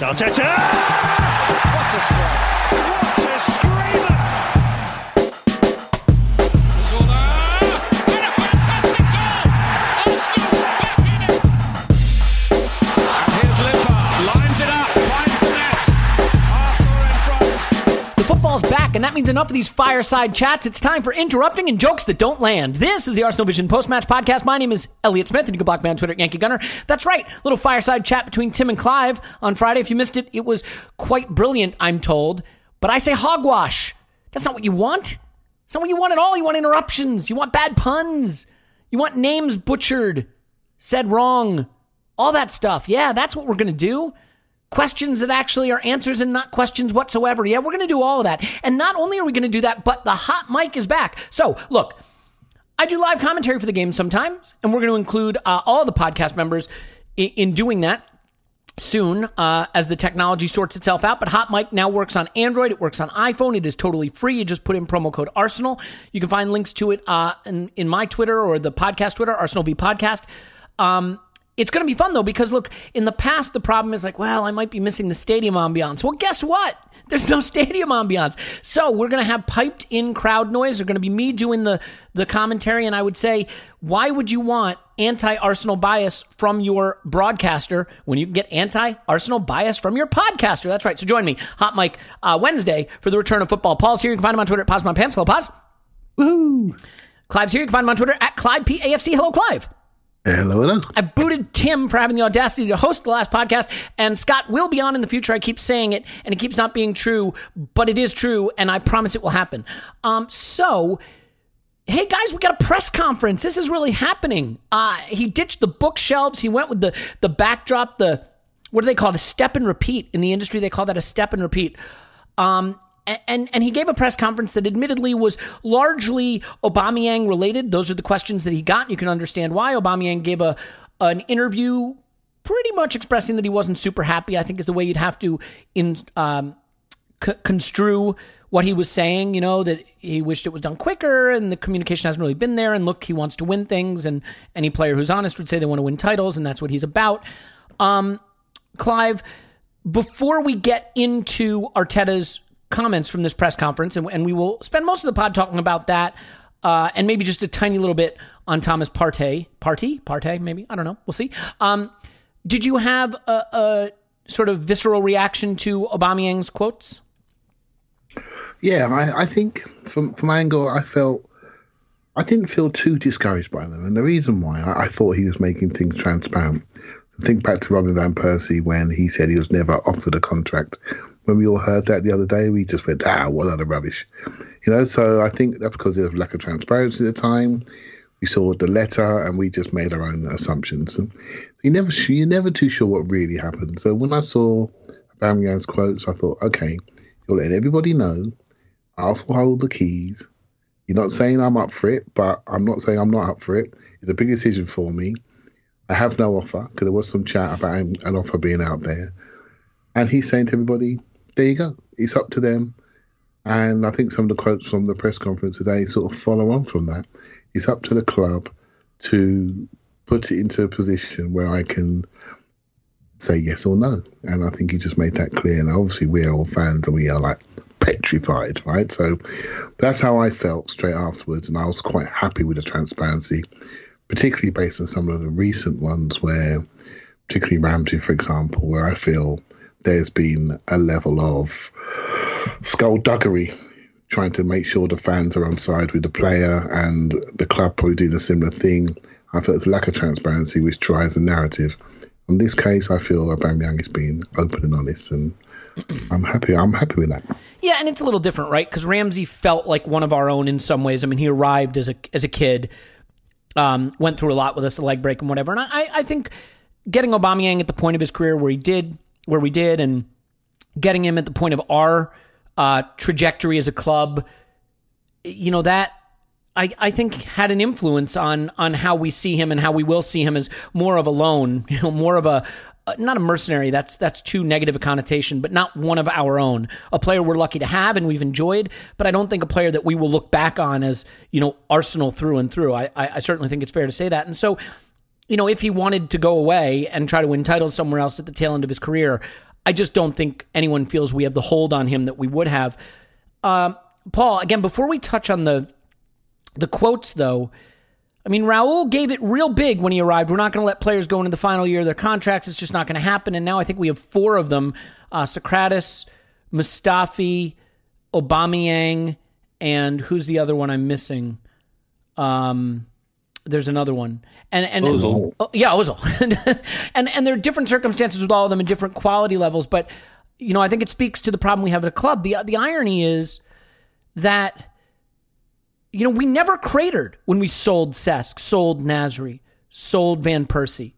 Arteta! What a strike! Football's back, and that means enough of these fireside chats. It's time for interrupting and jokes that don't land. This is the Arsenal Vision post match podcast. My name is Elliot Smith, and you can block me on Twitter at Yankee Gunner. That's right, little fireside chat between Tim and Clive on Friday. If you missed it, it was quite brilliant, I'm told. But I say hogwash. That's not what you want. It's not what you want at all. You want interruptions. You want bad puns. You want names butchered, said wrong, all that stuff. Yeah, that's what we're going to do questions that actually are answers and not questions whatsoever. Yeah, we're going to do all of that. And not only are we going to do that, but the hot mic is back. So, look, I do live commentary for the game sometimes, and we're going to include uh, all the podcast members in, in doing that soon uh, as the technology sorts itself out. But Hot Mic now works on Android. It works on iPhone. It is totally free. You just put in promo code Arsenal. You can find links to it uh, in, in my Twitter or the podcast Twitter, Arsenal V Podcast. Um, it's going to be fun though because look, in the past the problem is like, well, I might be missing the stadium ambiance. Well, guess what? There's no stadium ambiance. So we're going to have piped in crowd noise. They're going to be me doing the, the commentary. And I would say, why would you want anti Arsenal bias from your broadcaster when you can get anti Arsenal bias from your podcaster? That's right. So join me, Hot Mic, uh, Wednesday for the return of football. Paul's here. You can find him on Twitter at Pause My Pants. Hello, Pause. Woo! Clive's here. You can find him on Twitter at Clive PAFC. Hello, Clive. Hello, hello. I booted Tim for having the audacity to host the last podcast, and Scott will be on in the future. I keep saying it, and it keeps not being true, but it is true, and I promise it will happen. Um, so, hey guys, we got a press conference. This is really happening. Uh, he ditched the bookshelves. He went with the the backdrop. The what do they call it? A step and repeat in the industry. They call that a step and repeat. Um, and and he gave a press conference that admittedly was largely Aubameyang related. Those are the questions that he got. You can understand why Aubameyang gave a an interview pretty much expressing that he wasn't super happy. I think is the way you'd have to in um, c- construe what he was saying. You know that he wished it was done quicker, and the communication hasn't really been there. And look, he wants to win things, and any player who's honest would say they want to win titles, and that's what he's about. Um, Clive, before we get into Arteta's comments from this press conference, and, and we will spend most of the pod talking about that, uh, and maybe just a tiny little bit on Thomas Partey. Partey? Partey, maybe? I don't know. We'll see. Um, did you have a, a, sort of visceral reaction to Aubameyang's quotes? Yeah, I, I think from from my angle, I felt I didn't feel too discouraged by them, and the reason why I, I thought he was making things transparent. Think back to Robin van Persie when he said he was never offered a contract when we all heard that the other day, we just went, ah, what other rubbish. You know, so I think that's because of lack of transparency at the time. We saw the letter and we just made our own assumptions. And you never, you're never too sure what really happened. So when I saw Aubameyang's quotes, I thought, okay, you're letting everybody know. I also hold the keys. You're not saying I'm up for it, but I'm not saying I'm not up for it. It's a big decision for me. I have no offer because there was some chat about an offer being out there. And he's saying to everybody, there you go. It's up to them. And I think some of the quotes from the press conference today sort of follow on from that. It's up to the club to put it into a position where I can say yes or no. And I think he just made that clear. And obviously, we're all fans and we are like petrified, right? So that's how I felt straight afterwards. And I was quite happy with the transparency, particularly based on some of the recent ones where, particularly Ramsey, for example, where I feel there's been a level of skullduggery trying to make sure the fans are on side with the player and the club probably doing a similar thing. I feel it's a lack of transparency which drives the narrative. In this case, I feel Aubameyang is being open and honest, and I'm happy. I'm happy with that. Yeah, and it's a little different, right? Because Ramsey felt like one of our own in some ways. I mean, he arrived as a as a kid, um, went through a lot with us, a leg break and whatever. And I, I think getting Aubameyang at the point of his career where he did where we did and getting him at the point of our uh, trajectory as a club, you know, that I, I think had an influence on on how we see him and how we will see him as more of a loan, you know, more of a uh, not a mercenary. That's that's too negative a connotation, but not one of our own. A player we're lucky to have and we've enjoyed, but I don't think a player that we will look back on as you know Arsenal through and through. I I, I certainly think it's fair to say that, and so you know, if he wanted to go away and try to win titles somewhere else at the tail end of his career, I just don't think anyone feels we have the hold on him that we would have. Um, Paul, again, before we touch on the the quotes, though, I mean, Raul gave it real big when he arrived. We're not going to let players go into the final year of their contracts. It's just not going to happen. And now I think we have four of them: uh, Sokratis, Mustafi, Aubameyang, and who's the other one I'm missing? Um, there's another one, and and Ozil. Oh, yeah, Ozil, and and there are different circumstances with all of them and different quality levels. But you know, I think it speaks to the problem we have at a club. the The irony is that you know we never cratered when we sold Cesc, sold Nasri, sold Van Persie.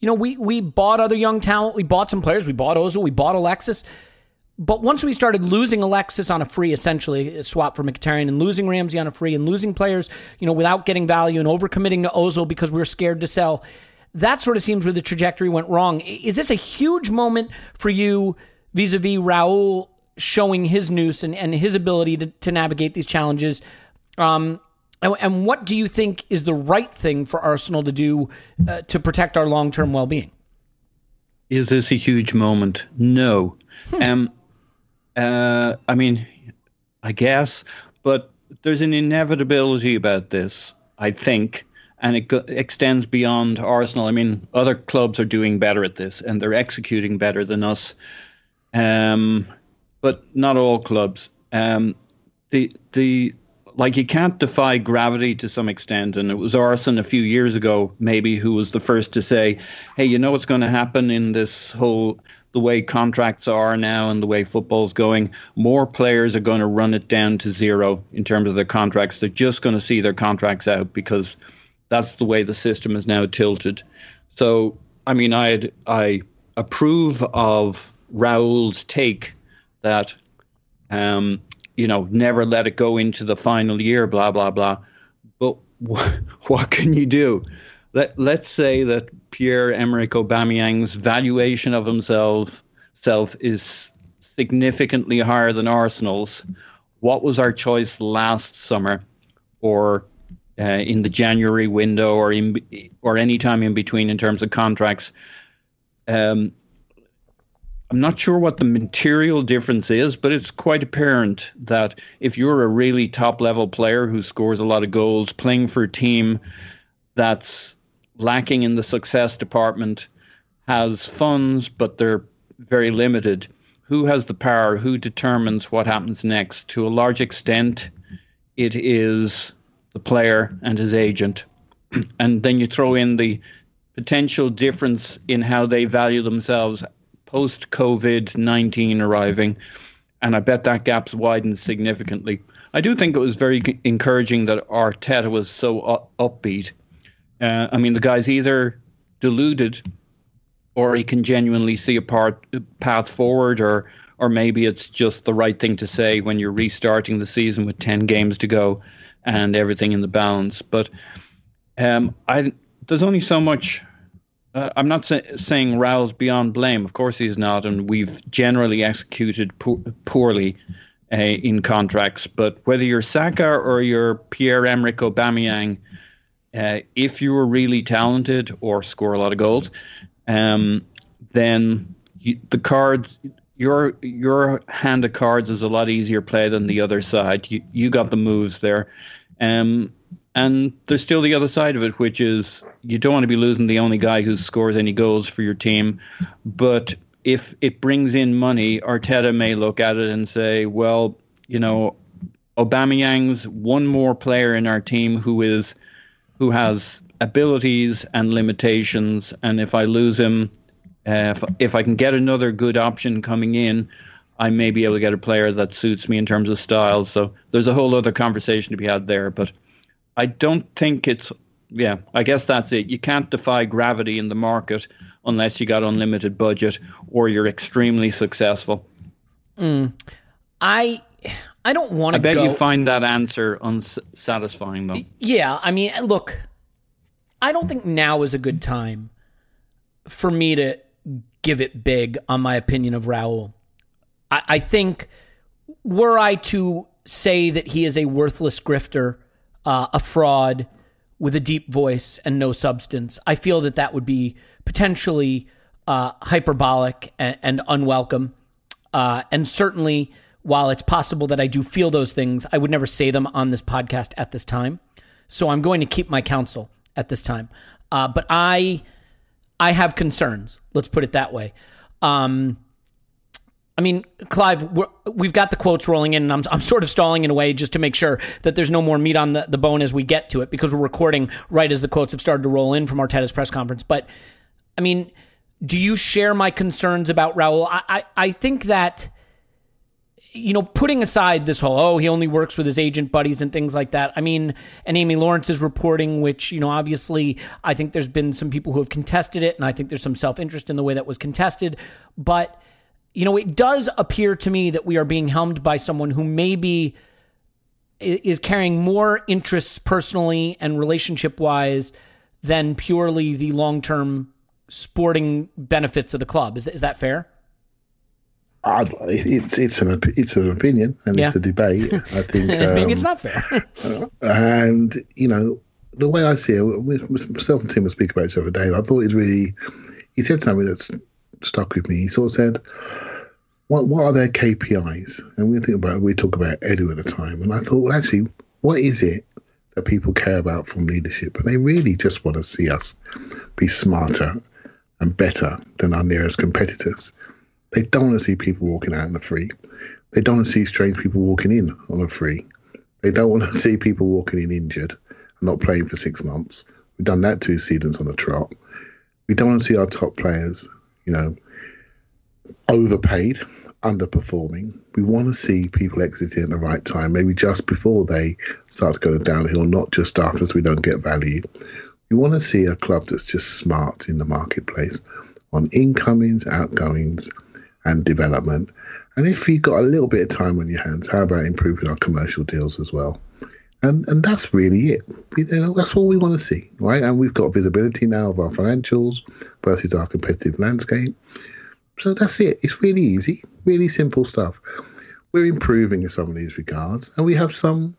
You know, we we bought other young talent. We bought some players. We bought Ozil. We bought Alexis. But once we started losing Alexis on a free, essentially a swap for Mkhitaryan, and losing Ramsey on a free, and losing players, you know, without getting value, and overcommitting to Ozil because we were scared to sell, that sort of seems where the trajectory went wrong. Is this a huge moment for you vis-a-vis Raul showing his nous and, and his ability to, to navigate these challenges? Um, and, and, what do you think is the right thing for Arsenal to do uh, to protect our long-term well-being? Is this a huge moment? No. Hmm. Um, uh, I mean, I guess, but there's an inevitability about this, I think, and it go- extends beyond Arsenal. I mean, other clubs are doing better at this, and they're executing better than us. Um, but not all clubs. Um, the the like you can't defy gravity to some extent, and it was Arsene a few years ago, maybe, who was the first to say, "Hey, you know what's going to happen in this whole the way contracts are now and the way football's going, more players are going to run it down to zero in terms of their contracts. They're just going to see their contracts out because that's the way the system is now tilted. So, I mean, I I approve of Raul's take that, um, you know, never let it go into the final year, blah blah blah. But what can you do? Let let's say that Pierre Emerick Aubameyang's valuation of himself self is significantly higher than Arsenal's. What was our choice last summer, or uh, in the January window, or in or any time in between in terms of contracts? Um, I'm not sure what the material difference is, but it's quite apparent that if you're a really top level player who scores a lot of goals, playing for a team that's lacking in the success department has funds, but they're very limited. Who has the power? Who determines what happens next? To a large extent, it is the player and his agent. and then you throw in the potential difference in how they value themselves post COVID 19 arriving. And I bet that gap's widened significantly. I do think it was very encouraging that Arteta was so upbeat. Uh, I mean, the guy's either deluded or he can genuinely see a part, path forward, or or maybe it's just the right thing to say when you're restarting the season with 10 games to go and everything in the balance. But um, I there's only so much. Uh, I'm not say, saying Raul's beyond blame. Of course, he's not, and we've generally executed po- poorly uh, in contracts. But whether you're Saka or you're Pierre Emerick Aubameyang, uh, if you were really talented or score a lot of goals, um, then you, the cards your your hand of cards is a lot easier play than the other side. You you got the moves there. Um, and there's still the other side of it, which is you don't want to be losing the only guy who scores any goals for your team. But if it brings in money, Arteta may look at it and say, well, you know, Aubameyang's one more player in our team who is who has abilities and limitations, and if I lose him, uh, if if I can get another good option coming in, I may be able to get a player that suits me in terms of style. So there's a whole other conversation to be had there, but I don't think it's yeah, I guess that's it. You can't defy gravity in the market unless you got unlimited budget or you're extremely successful. Mm. I I don't want to. I bet go. you find that answer unsatisfying, though. Yeah, I mean, look, I don't think now is a good time for me to give it big on my opinion of Raul. I, I think were I to say that he is a worthless grifter uh, a fraud with a deep voice and no substance. I feel that that would be potentially uh, hyperbolic and, and unwelcome. Uh, and certainly, while it's possible that I do feel those things, I would never say them on this podcast at this time. So I'm going to keep my counsel at this time. Uh, but I, I have concerns. Let's put it that way. Um, I mean, Clive, we have got the quotes rolling in, and I'm, I'm sort of stalling in a way just to make sure that there's no more meat on the, the bone as we get to it because we're recording right as the quotes have started to roll in from Arteta's press conference. But, I mean, do you share my concerns about Raul? I, I, I think that, you know, putting aside this whole, oh, he only works with his agent buddies and things like that. I mean, and Amy Lawrence is reporting, which, you know, obviously I think there's been some people who have contested it, and I think there's some self interest in the way that was contested. But, you know, it does appear to me that we are being helmed by someone who maybe is carrying more interests personally and relationship wise than purely the long term sporting benefits of the club. Is, is that fair? Uh, it's it's an it's an opinion and yeah. it's a debate. I think maybe um, it's not fair. and you know the way I see it, myself and Tim will speak about it the other day. I thought it was really. He said something that's stuck with me. He sort of said, what, what are their KPIs? And we think about we talk about Edu at the time, and I thought, well, actually, what is it that people care about from leadership? And they really just want to see us be smarter and better than our nearest competitors. They don't want to see people walking out on the free. They don't want to see strange people walking in on the free. They don't want to see people walking in injured and not playing for six months. We've done that two seasons on a trot. We don't want to see our top players you know, overpaid, underperforming. We want to see people exiting at the right time, maybe just before they start to go downhill, not just after so we don't get value. We want to see a club that's just smart in the marketplace on incomings, outgoings, and development. And if you've got a little bit of time on your hands, how about improving our commercial deals as well? And and that's really it. You uh, know, that's what we want to see, right? And we've got visibility now of our financials versus our competitive landscape. So that's it. It's really easy, really simple stuff. We're improving in some of these regards, and we have some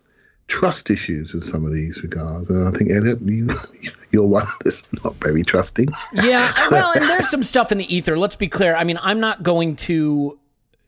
trust issues in some of these regards. And I think Elliot, you you're one that's not very trusting. Yeah, uh, well, and there's some stuff in the ether. Let's be clear. I mean, I'm not going to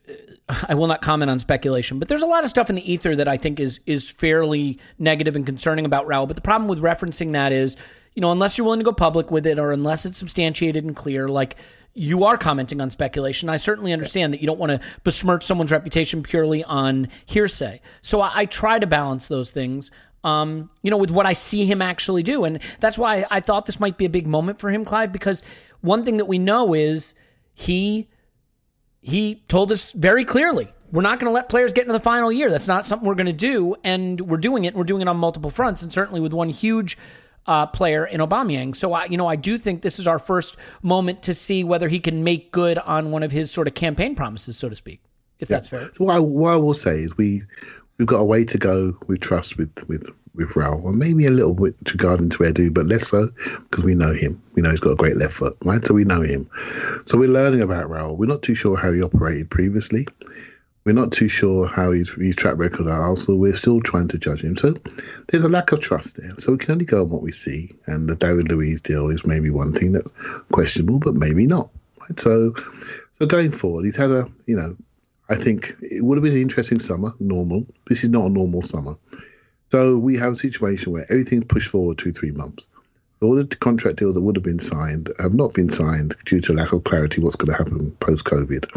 uh, I will not comment on speculation, but there's a lot of stuff in the ether that I think is is fairly negative and concerning about Raul. But the problem with referencing that is, you know, unless you're willing to go public with it or unless it's substantiated and clear, like you are commenting on speculation. I certainly understand that you don't want to besmirch someone's reputation purely on hearsay. So I, I try to balance those things. Um, you know, with what I see him actually do. And that's why I thought this might be a big moment for him, Clive, because one thing that we know is he he told us very clearly we're not going to let players get into the final year. That's not something we're going to do, and we're doing it. And we're doing it on multiple fronts, and certainly with one huge uh, player in Aubameyang. So I, you know, I do think this is our first moment to see whether he can make good on one of his sort of campaign promises, so to speak. If yeah. that's fair. So what I, what I will say is we we've got a way to go with trust with with with Raul, and maybe a little bit regarding to Edu, but less so because we know him. We know he's got a great left foot, right? So we know him. So we're learning about Raul. We're not too sure how he operated previously. We're not too sure how his, his track record at Arsenal. We're still trying to judge him. So there's a lack of trust there. So we can only go on what we see. And the David Luiz deal is maybe one thing that's questionable, but maybe not. Right? So, so going forward, he's had a, you know, I think it would have been an interesting summer, normal. This is not a normal summer. So we have a situation where everything's pushed forward two, three months. All the contract deals that would have been signed have not been signed due to lack of clarity what's going to happen post COVID.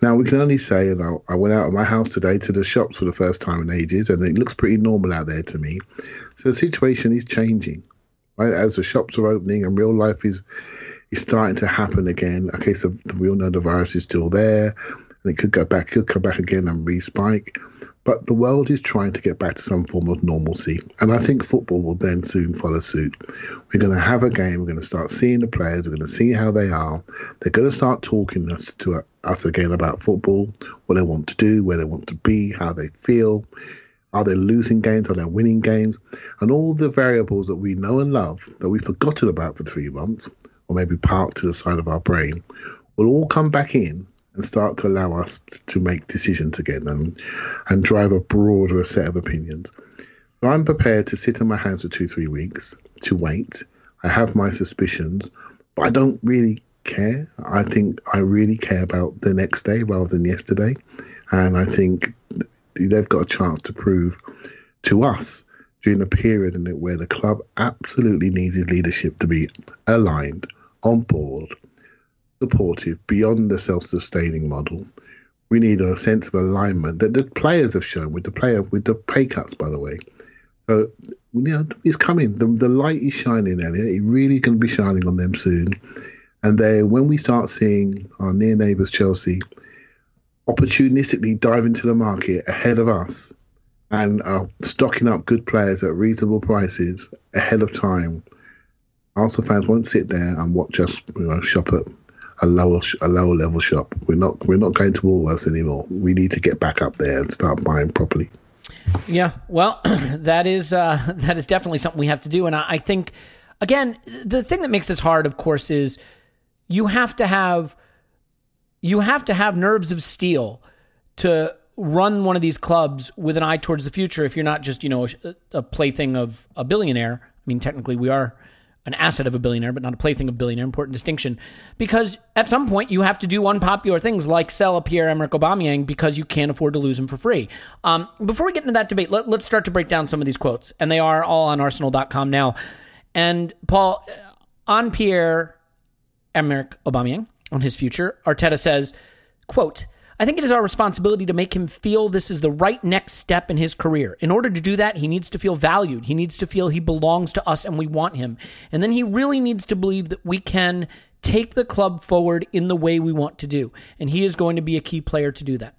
Now we can only say, and I, went out of my house today to the shops for the first time in ages, and it looks pretty normal out there to me. So the situation is changing, right? As the shops are opening and real life is is starting to happen again. Okay, so we all know the virus is still there, and it could go back, could come back again and respike. But the world is trying to get back to some form of normalcy. And I think football will then soon follow suit. We're going to have a game. We're going to start seeing the players. We're going to see how they are. They're going to start talking us to us again about football, what they want to do, where they want to be, how they feel. Are they losing games? Are they winning games? And all the variables that we know and love that we've forgotten about for three months, or maybe parked to the side of our brain, will all come back in and start to allow us to make decisions again and, and drive a broader set of opinions. So I'm prepared to sit on my hands for two, three weeks to wait. I have my suspicions, but I don't really care. I think I really care about the next day rather than yesterday. And I think they've got a chance to prove to us during a period in it where the club absolutely needs his leadership to be aligned, on board, supportive beyond the self-sustaining model. We need a sense of alignment that the players have shown with the player with the pay cuts, by the way. So you know, it's coming. The, the light is shining, Elliot. It really to be shining on them soon. And they, when we start seeing our near neighbours Chelsea opportunistically dive into the market ahead of us and are stocking up good players at reasonable prices ahead of time, Arsenal fans won't sit there and watch us you know, shop at a lower a lower level shop. We're not we're not going to Woolworths anymore. We need to get back up there and start buying properly. Yeah, well, that is uh, that is definitely something we have to do, and I, I think again the thing that makes this hard, of course, is you have to have you have to have nerves of steel to run one of these clubs with an eye towards the future. If you're not just you know a, a plaything of a billionaire, I mean technically we are an asset of a billionaire, but not a plaything of a billionaire. Important distinction. Because at some point you have to do unpopular things like sell a Pierre Emerick Aubameyang because you can't afford to lose him for free. Um, before we get into that debate, let, let's start to break down some of these quotes, and they are all on Arsenal.com now. And Paul, on Pierre Emerick Aubameyang, on his future, Arteta says, "quote." I think it is our responsibility to make him feel this is the right next step in his career. In order to do that, he needs to feel valued. He needs to feel he belongs to us and we want him. And then he really needs to believe that we can take the club forward in the way we want to do. And he is going to be a key player to do that.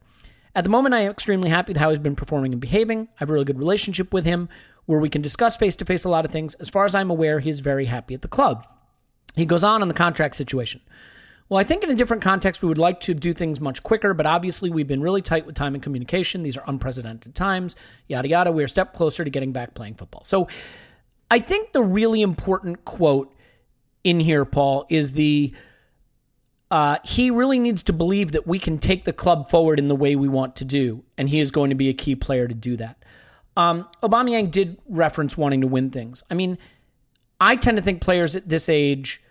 At the moment, I am extremely happy with how he's been performing and behaving. I have a really good relationship with him where we can discuss face to face a lot of things. As far as I'm aware, he is very happy at the club. He goes on on the contract situation. Well, I think in a different context, we would like to do things much quicker, but obviously we've been really tight with time and communication. These are unprecedented times, yada, yada. We're a step closer to getting back playing football. So I think the really important quote in here, Paul, is the uh, he really needs to believe that we can take the club forward in the way we want to do, and he is going to be a key player to do that. Um, Aubameyang did reference wanting to win things. I mean, I tend to think players at this age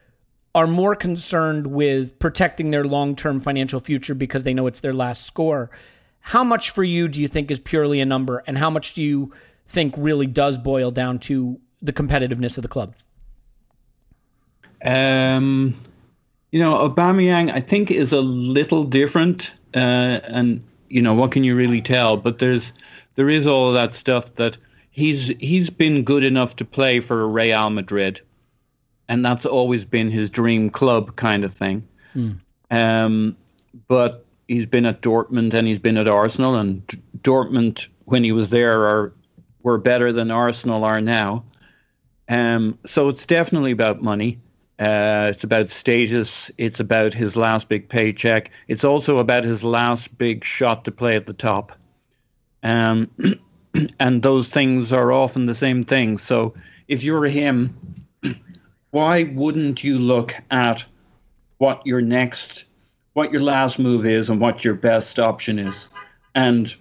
are more concerned with protecting their long term financial future because they know it's their last score. How much for you do you think is purely a number, and how much do you think really does boil down to the competitiveness of the club? Um, you know, Aubameyang, I think, is a little different, uh, and you know, what can you really tell? But there's there is all that stuff that he's he's been good enough to play for Real Madrid and that's always been his dream club kind of thing. Mm. Um, but he's been at Dortmund and he's been at Arsenal, and D- Dortmund when he was there are were better than Arsenal are now. Um, so it's definitely about money. Uh, it's about status. It's about his last big paycheck. It's also about his last big shot to play at the top. Um, and those things are often the same thing. So if you're him, why wouldn't you look at what your next, what your last move is, and what your best option is? And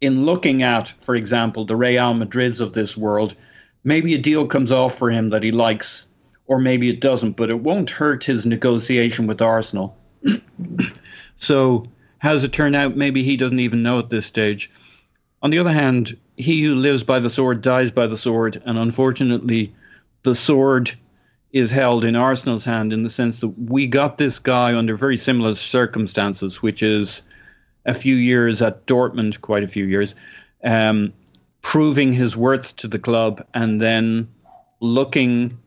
in looking at, for example, the Real Madrids of this world, maybe a deal comes off for him that he likes, or maybe it doesn't, but it won't hurt his negotiation with Arsenal. so, how's it turn out? Maybe he doesn't even know at this stage. On the other hand, he who lives by the sword dies by the sword, and unfortunately, the sword is held in Arsenal's hand in the sense that we got this guy under very similar circumstances, which is a few years at Dortmund, quite a few years, um, proving his worth to the club, and then looking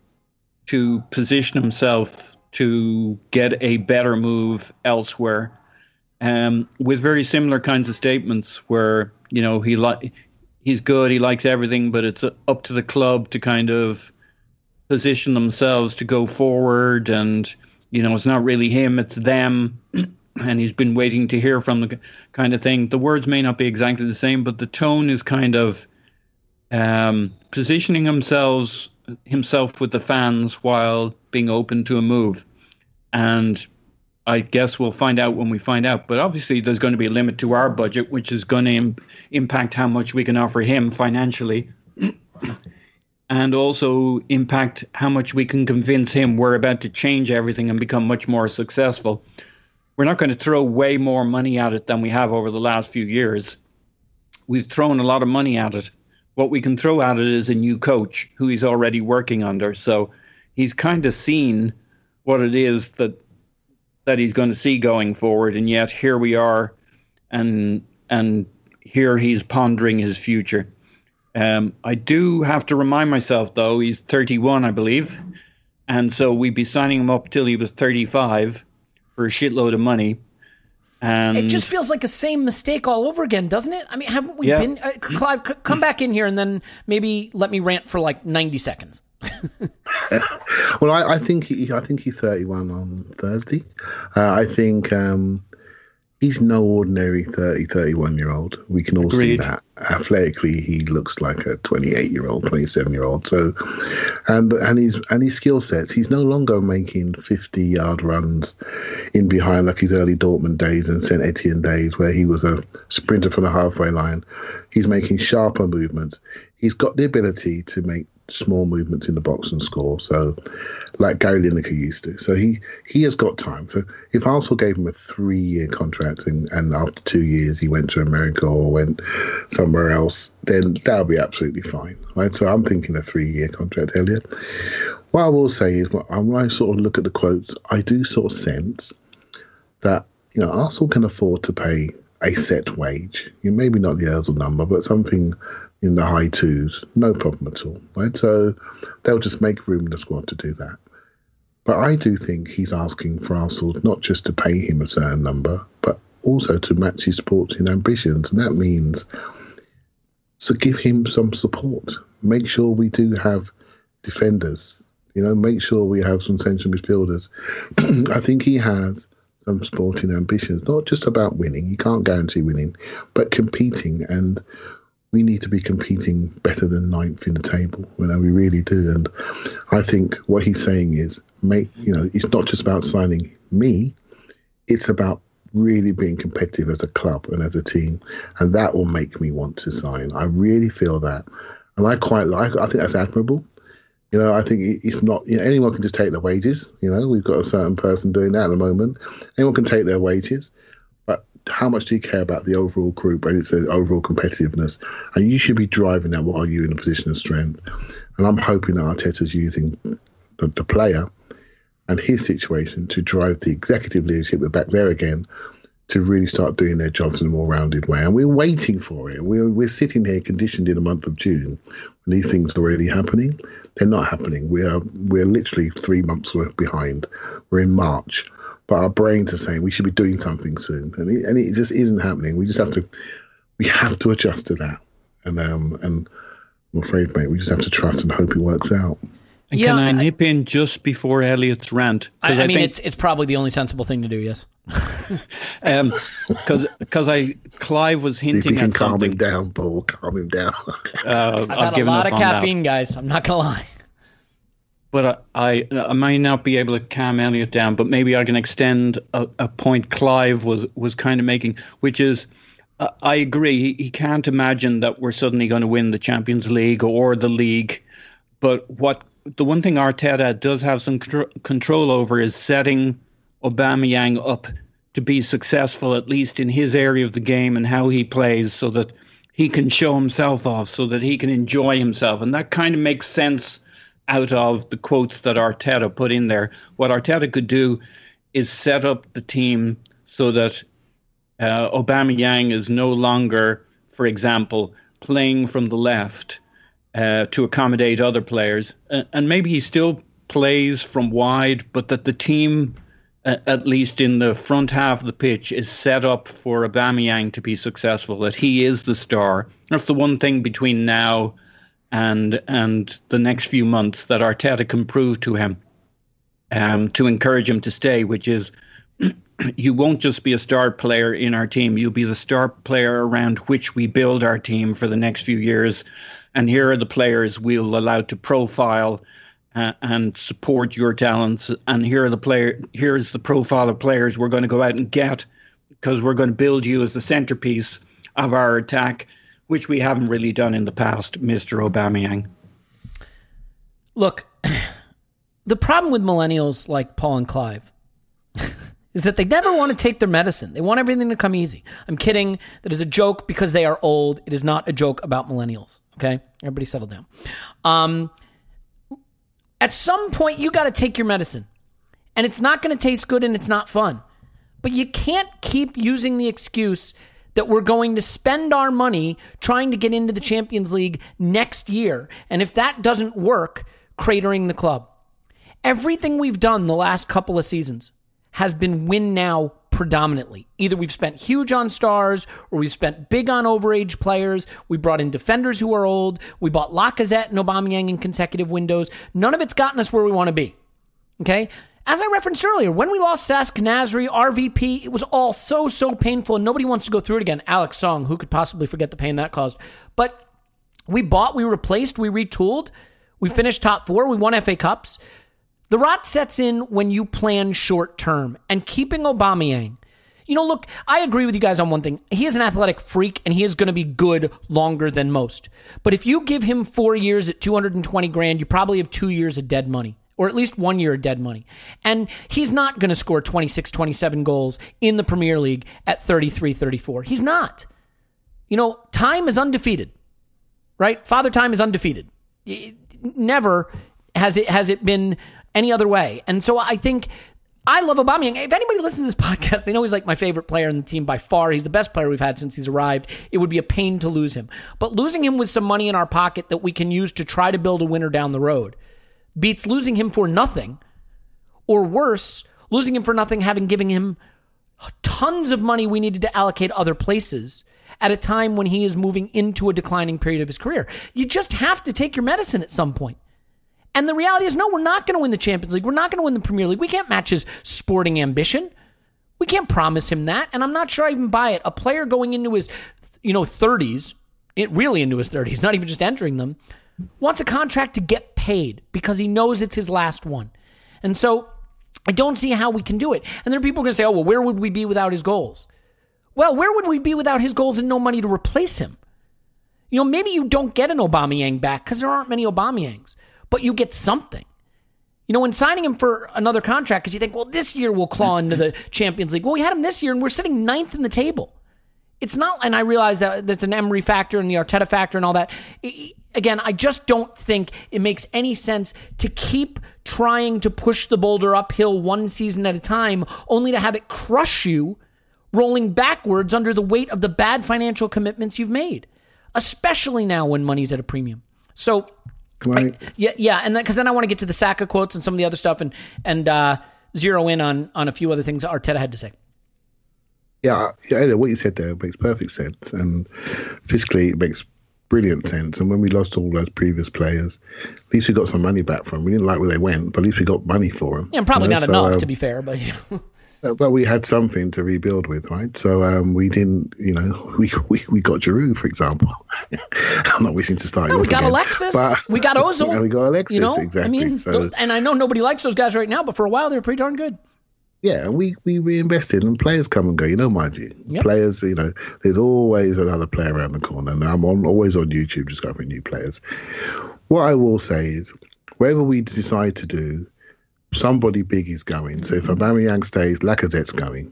to position himself to get a better move elsewhere. Um, with very similar kinds of statements, where you know he li- he's good, he likes everything, but it's up to the club to kind of position themselves to go forward, and you know it's not really him, it's them. and he's been waiting to hear from the kind of thing. The words may not be exactly the same, but the tone is kind of um, positioning himself himself with the fans while being open to a move. And I guess we'll find out when we find out. But obviously, there's going to be a limit to our budget, which is going to Im- impact how much we can offer him financially. and also impact how much we can convince him we're about to change everything and become much more successful we're not going to throw way more money at it than we have over the last few years. We've thrown a lot of money at it. What we can throw at it is a new coach who he's already working under. So he's kind of seen what it is that that he's going to see going forward, and yet here we are, and and here he's pondering his future. Um, I do have to remind myself, though, he's 31, I believe, and so we'd be signing him up till he was 35 for a shitload of money. And it just feels like a same mistake all over again, doesn't it? I mean, haven't we Yeah. been? Uh, Clive, c- come back in here and then maybe let me rant for like ninety seconds. Well, I, I think he, I think he's 31 on Thursday. Uh, I think um, he's no ordinary 30, 31 year old. We can all see that. Athletically, he looks like a 28 year old, 27 year old. So, and and his and his skill sets, he's no longer making 50 yard runs in behind like his early Dortmund days and Saint Etienne days, where he was a sprinter from the halfway line. He's making sharper movements. He's got the ability to make small movements in the box and score. So, like Gary Lineker used to. So he he has got time. So if Arsenal gave him a three year contract and, and after two years he went to America or went somewhere else, then that'll be absolutely fine. Right. So I'm thinking a three year contract, Elliot. What I will say is when I sort of look at the quotes, I do sort of sense that you know Arsenal can afford to pay a set wage. You maybe not the Ozil number, but something in the high twos, no problem at all. Right, so they'll just make room in the squad to do that. But I do think he's asking for Arsenal not just to pay him a certain number, but also to match his sporting ambitions, and that means to give him some support. Make sure we do have defenders. You know, make sure we have some central midfielders. I think he has some sporting ambitions, not just about winning. You can't guarantee winning, but competing. And we need to be competing better than ninth in the table. You know, we really do. And I think what he's saying is, make you know, it's not just about signing me. It's about really being competitive as a club and as a team, and that will make me want to sign. I really feel that, and I quite like. I think that's admirable. You know, I think it- it's not. You know, anyone can just take their wages. You know, we've got a certain person doing that at the moment. Anyone can take their wages, how much do you care about the overall group and its overall competitiveness? And you should be driving that while are you're in a position of strength. And I'm hoping that Arteta's using the, the player and his situation to drive the executive leadership. We're back there again to really start doing their jobs in a more rounded way. And we're waiting for it. We're, we're sitting here conditioned in the month of June when these things are already happening. They're not happening. We are we're literally three months behind. We're in March. But our brains are saying we should be doing something soon, and it, and it just isn't happening. We just have to we have to adjust to that, and um and I'm afraid, mate, we just have to trust and hope it works out. And Yeah, can I I- nip in just before Elliot's rant? I, I mean, think, it's it's probably the only sensible thing to do. Yes. um, because I Clive was See if hinting we can at calm him down, Paul. Calm him down. Uh, I've I've had a lot of on that. caffeine, guys. I'm not gonna lie. But I, I might not be able to calm Elliot down, but maybe I can extend a, a point Clive was was kind of making, which is, uh, I agree. He, he can't imagine that we're suddenly going to win the Champions League or the league, but what the one thing Arteta does have some contr- control over is setting Aubameyang up to be successful, at least in his area of the game and how he plays, so that he can show himself off, so that he can enjoy himself, and that kind of makes sense out of the quotes that Arteta put in there. What Arteta could do is set up the team so that uh, Aubameyang is no longer, for example, playing from the left uh, to accommodate other players, uh, and maybe he still plays from wide, but that the team, uh, at least in the front half of the pitch, is set up for Aubameyang to be successful. That he is the star. That's the one thing between now and and the next few months that Arteta can prove to him um, to encourage him to stay, which is you won't just be a star player in our team, you'll be the star player around which we build our team for the next few years. And here are the players we'll allow to profile uh, and support your talents. And here are the player. Here's the profile of players we're going to go out and get because we're going to build you as the centerpiece of our attack, which we haven't really done in the past, Mister Aubameyang. Look, the problem with millennials like Paul and Clive is that they never want to take their medicine. They want everything to come easy. I'm kidding. That is a joke because they are old. It is not a joke about millennials. Okay? Everybody settle down. Um, at some point, you got to take your medicine. And it's not going to taste good and it's not fun. But you can't keep using the excuse that we're going to spend our money trying to get into the Champions League next year. And if that doesn't work, cratering the club. Everything we've done the last couple of seasons has been win now predominantly. Either we've spent huge on stars or we've spent big on overage players. We brought in defenders who are old. We bought Lacazette and Aubameyang in consecutive windows. None of it's gotten us where we want to be. Okay? As I referenced earlier, when we lost Cesc Nasri, RVP, it was all so, so painful, and nobody wants to go through it again. Alex Song, who could possibly forget the pain that caused? But we bought, we replaced, we retooled, we finished top four, we won FA Cups. The rot sets in when you plan short term, and keeping Aubameyang. You know, look, I agree with you guys on one thing. He is an athletic freak, and he is going to be good longer than most. But if you give him four years at 220 grand, you probably have two years of dead money or at least one year of dead money. And he's not going to score 26, 27 goals in the Premier League at 33, 34. He's not. You know, time is undefeated, right? Father time is undefeated. Never has it has it been any other way. And so I think I love Aubameyang. If anybody listens to this podcast, they know he's like my favorite player in the team by far. He's the best player we've had since he's arrived. It would be a pain to lose him. But losing him with some money in our pocket that we can use to try to build a winner down the road beats losing him for nothing, or worse, losing him for nothing, having given him tons of money we needed to allocate other places at a time when he is moving into a declining period of his career. You just have to take your medicine at some point. And the reality is, no, we're not going to win the Champions League. We're not going to win the Premier League. We can't match his sporting ambition. We can't promise him that. And I'm not sure I even buy it. A player going into his, you know, 30s, it really into his 30s, not even just entering them, wants a contract to get paid because he knows it's his last one. And so I don't see how we can do it. And there are people going to say, oh, well, where would we be without his goals? Well, where would we be without his goals and no money to replace him? You know, maybe you don't get an Aubameyang back because there aren't many Aubameyangs, but you get something. You know, when signing him for another contract, because you think, well, this year we'll claw into the Champions League. Well, we had him this year, and we're sitting ninth in the table. It's not, and I realize that there's an Emery factor and the Arteta factor and all that. I- I- Again, I just don't think it makes any sense to keep trying to push the boulder uphill one season at a time, only to have it crush you, rolling backwards under the weight of the bad financial commitments you've made, especially now when money's at a premium. So, Right. yeah, yeah, and because then I want to get to the Saka quotes and some of the other stuff, and and uh, zero in on on a few other things Arteta had to say. Yeah, yeah, what you said there makes perfect sense, and fiscally it makes brilliant sense. And when we lost all those previous players, at least we got some money back from. them. We didn't like where they went, but at least we got money for them. Yeah, and probably you know? not So, enough um, to be fair, but Uh, But we had something to rebuild with, right? So um, we didn't, you know, we we, we got Giroud, for example. I'm not wishing to start. No, we got again, Alexis. but- we got Ozil. We got Alexis, You know, exactly. I mean, so, and I know nobody likes those guys right now, but for a while they were pretty darn good. Yeah, and we we reinvested, and players come and go. You know my view. Yep. Players, you know, there's always another player around the corner, and I'm on, always on YouTube discovering new players. What I will say is, whatever we decide to do, somebody big is going. So if Aubameyang stays, Lacazette's going.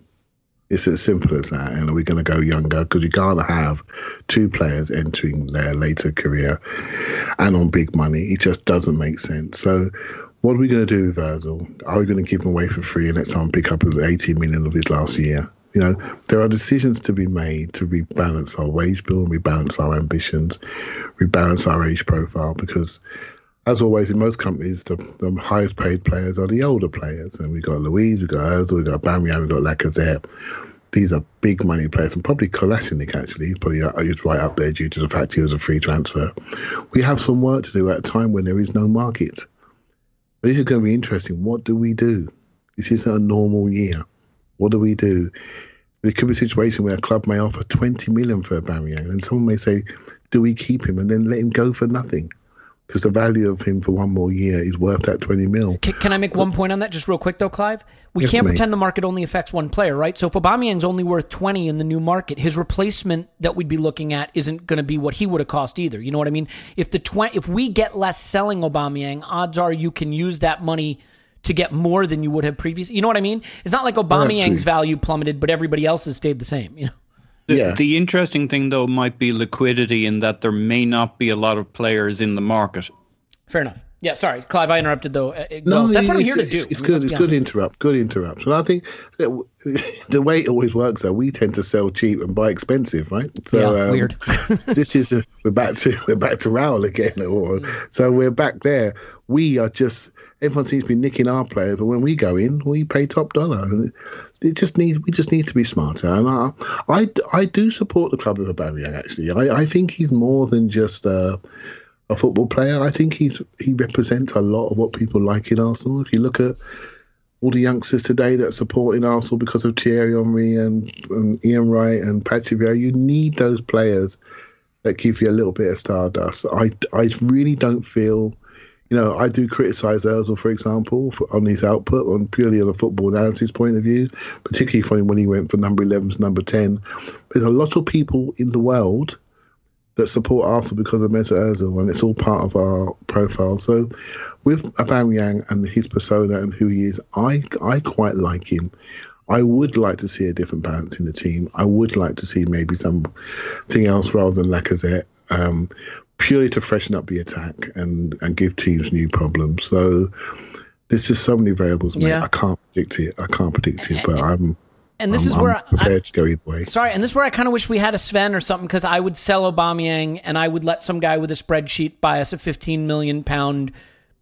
It's as simple as that. And are we going to go younger? Because you can't have two players entering their later career and on big money. It just doesn't make sense. So what are we going to do with Ozil? Are we going to keep him away for free and let someone pick up the 80 million of his last year? You know, there are decisions to be made to rebalance our wage bill and rebalance our ambitions, rebalance our age profile because as always in most companies, the, the highest paid players are the older players. And we've got Luiz, we've got Ozil, we've got Bamian, we've got Lacazette. These are big money players, and probably Kolasinac actually. Probably uh, he's right up there due to the fact he was a free transfer. We have some work to do at a time when there is no market. This is going to be interesting. What do we do? This isn't a normal year. What do we do? There could be a situation where a club may offer 20 million for a Aubameyang, and someone may say, "Do we keep him and then let him go for nothing?" Because the value of him for one more year is worth that 20 mil. Can, can I make one point on that just real quick though, Clive? We Yes, can't mate. pretend the market only affects one player, right? So if Aubameyang's only worth 20 in the new market, his replacement that we'd be looking at isn't going to be what he would have cost either. You know what I mean? If the 20 if we get less selling Aubameyang, odds are you can use that money to get more than you would have previously. You know what I mean? It's not like Aubameyang's value plummeted, but everybody else has stayed the same, you know. The, Yeah. the interesting thing, though, might be liquidity in that there may not be a lot of players in the market. Fair enough. Yeah, sorry, Clive. I interrupted though. Uh, uh, well, that's what I'm here to do. It's I good. It's good interrupt. Good interrupt. And I think that w- the way it always works, though, we tend to sell cheap and buy expensive, right? So Yeah, um, weird. this is a, we're back to we're back to Raul again. Or, so we're back there. We are just everyone seems to be nicking our players, but when we go in, we pay top dollar. It just needs we just need to be smarter. And I I, I do support the club of Aubameyang. Actually, I, I think he's more than just. Uh, a football player. I think he's he represents a lot of what people like in Arsenal. If you look at all the youngsters today that are supporting Arsenal because of Thierry Henry and, and Ian Wright and Patrick Vieira, you need those players that give you a little bit of stardust. I, I really don't feel, you know, I do criticise Ozil, for example, for, on his output, on purely on a football analysis point of view, particularly from when he went from number 11 to number 10. There's a lot of people in the world that support Arsenal because of Mesut Ozil, and it's all part of our profile. So, with Aubameyang and his persona and who he is, I I quite like him. I would like to see a different balance in the team. I would like to see maybe something else rather than Lacazette, um, purely to freshen up the attack and and give teams new problems. So. There's just so many variables, mate. Yeah. I can't predict it. I can't predict it, but I'm. And this I'm, is where I'm I, prepared to go either way. Sorry, and this is where I kind of wish we had a Sven or something because I would sell Aubameyang and I would let some guy with a spreadsheet buy us a 15 million pound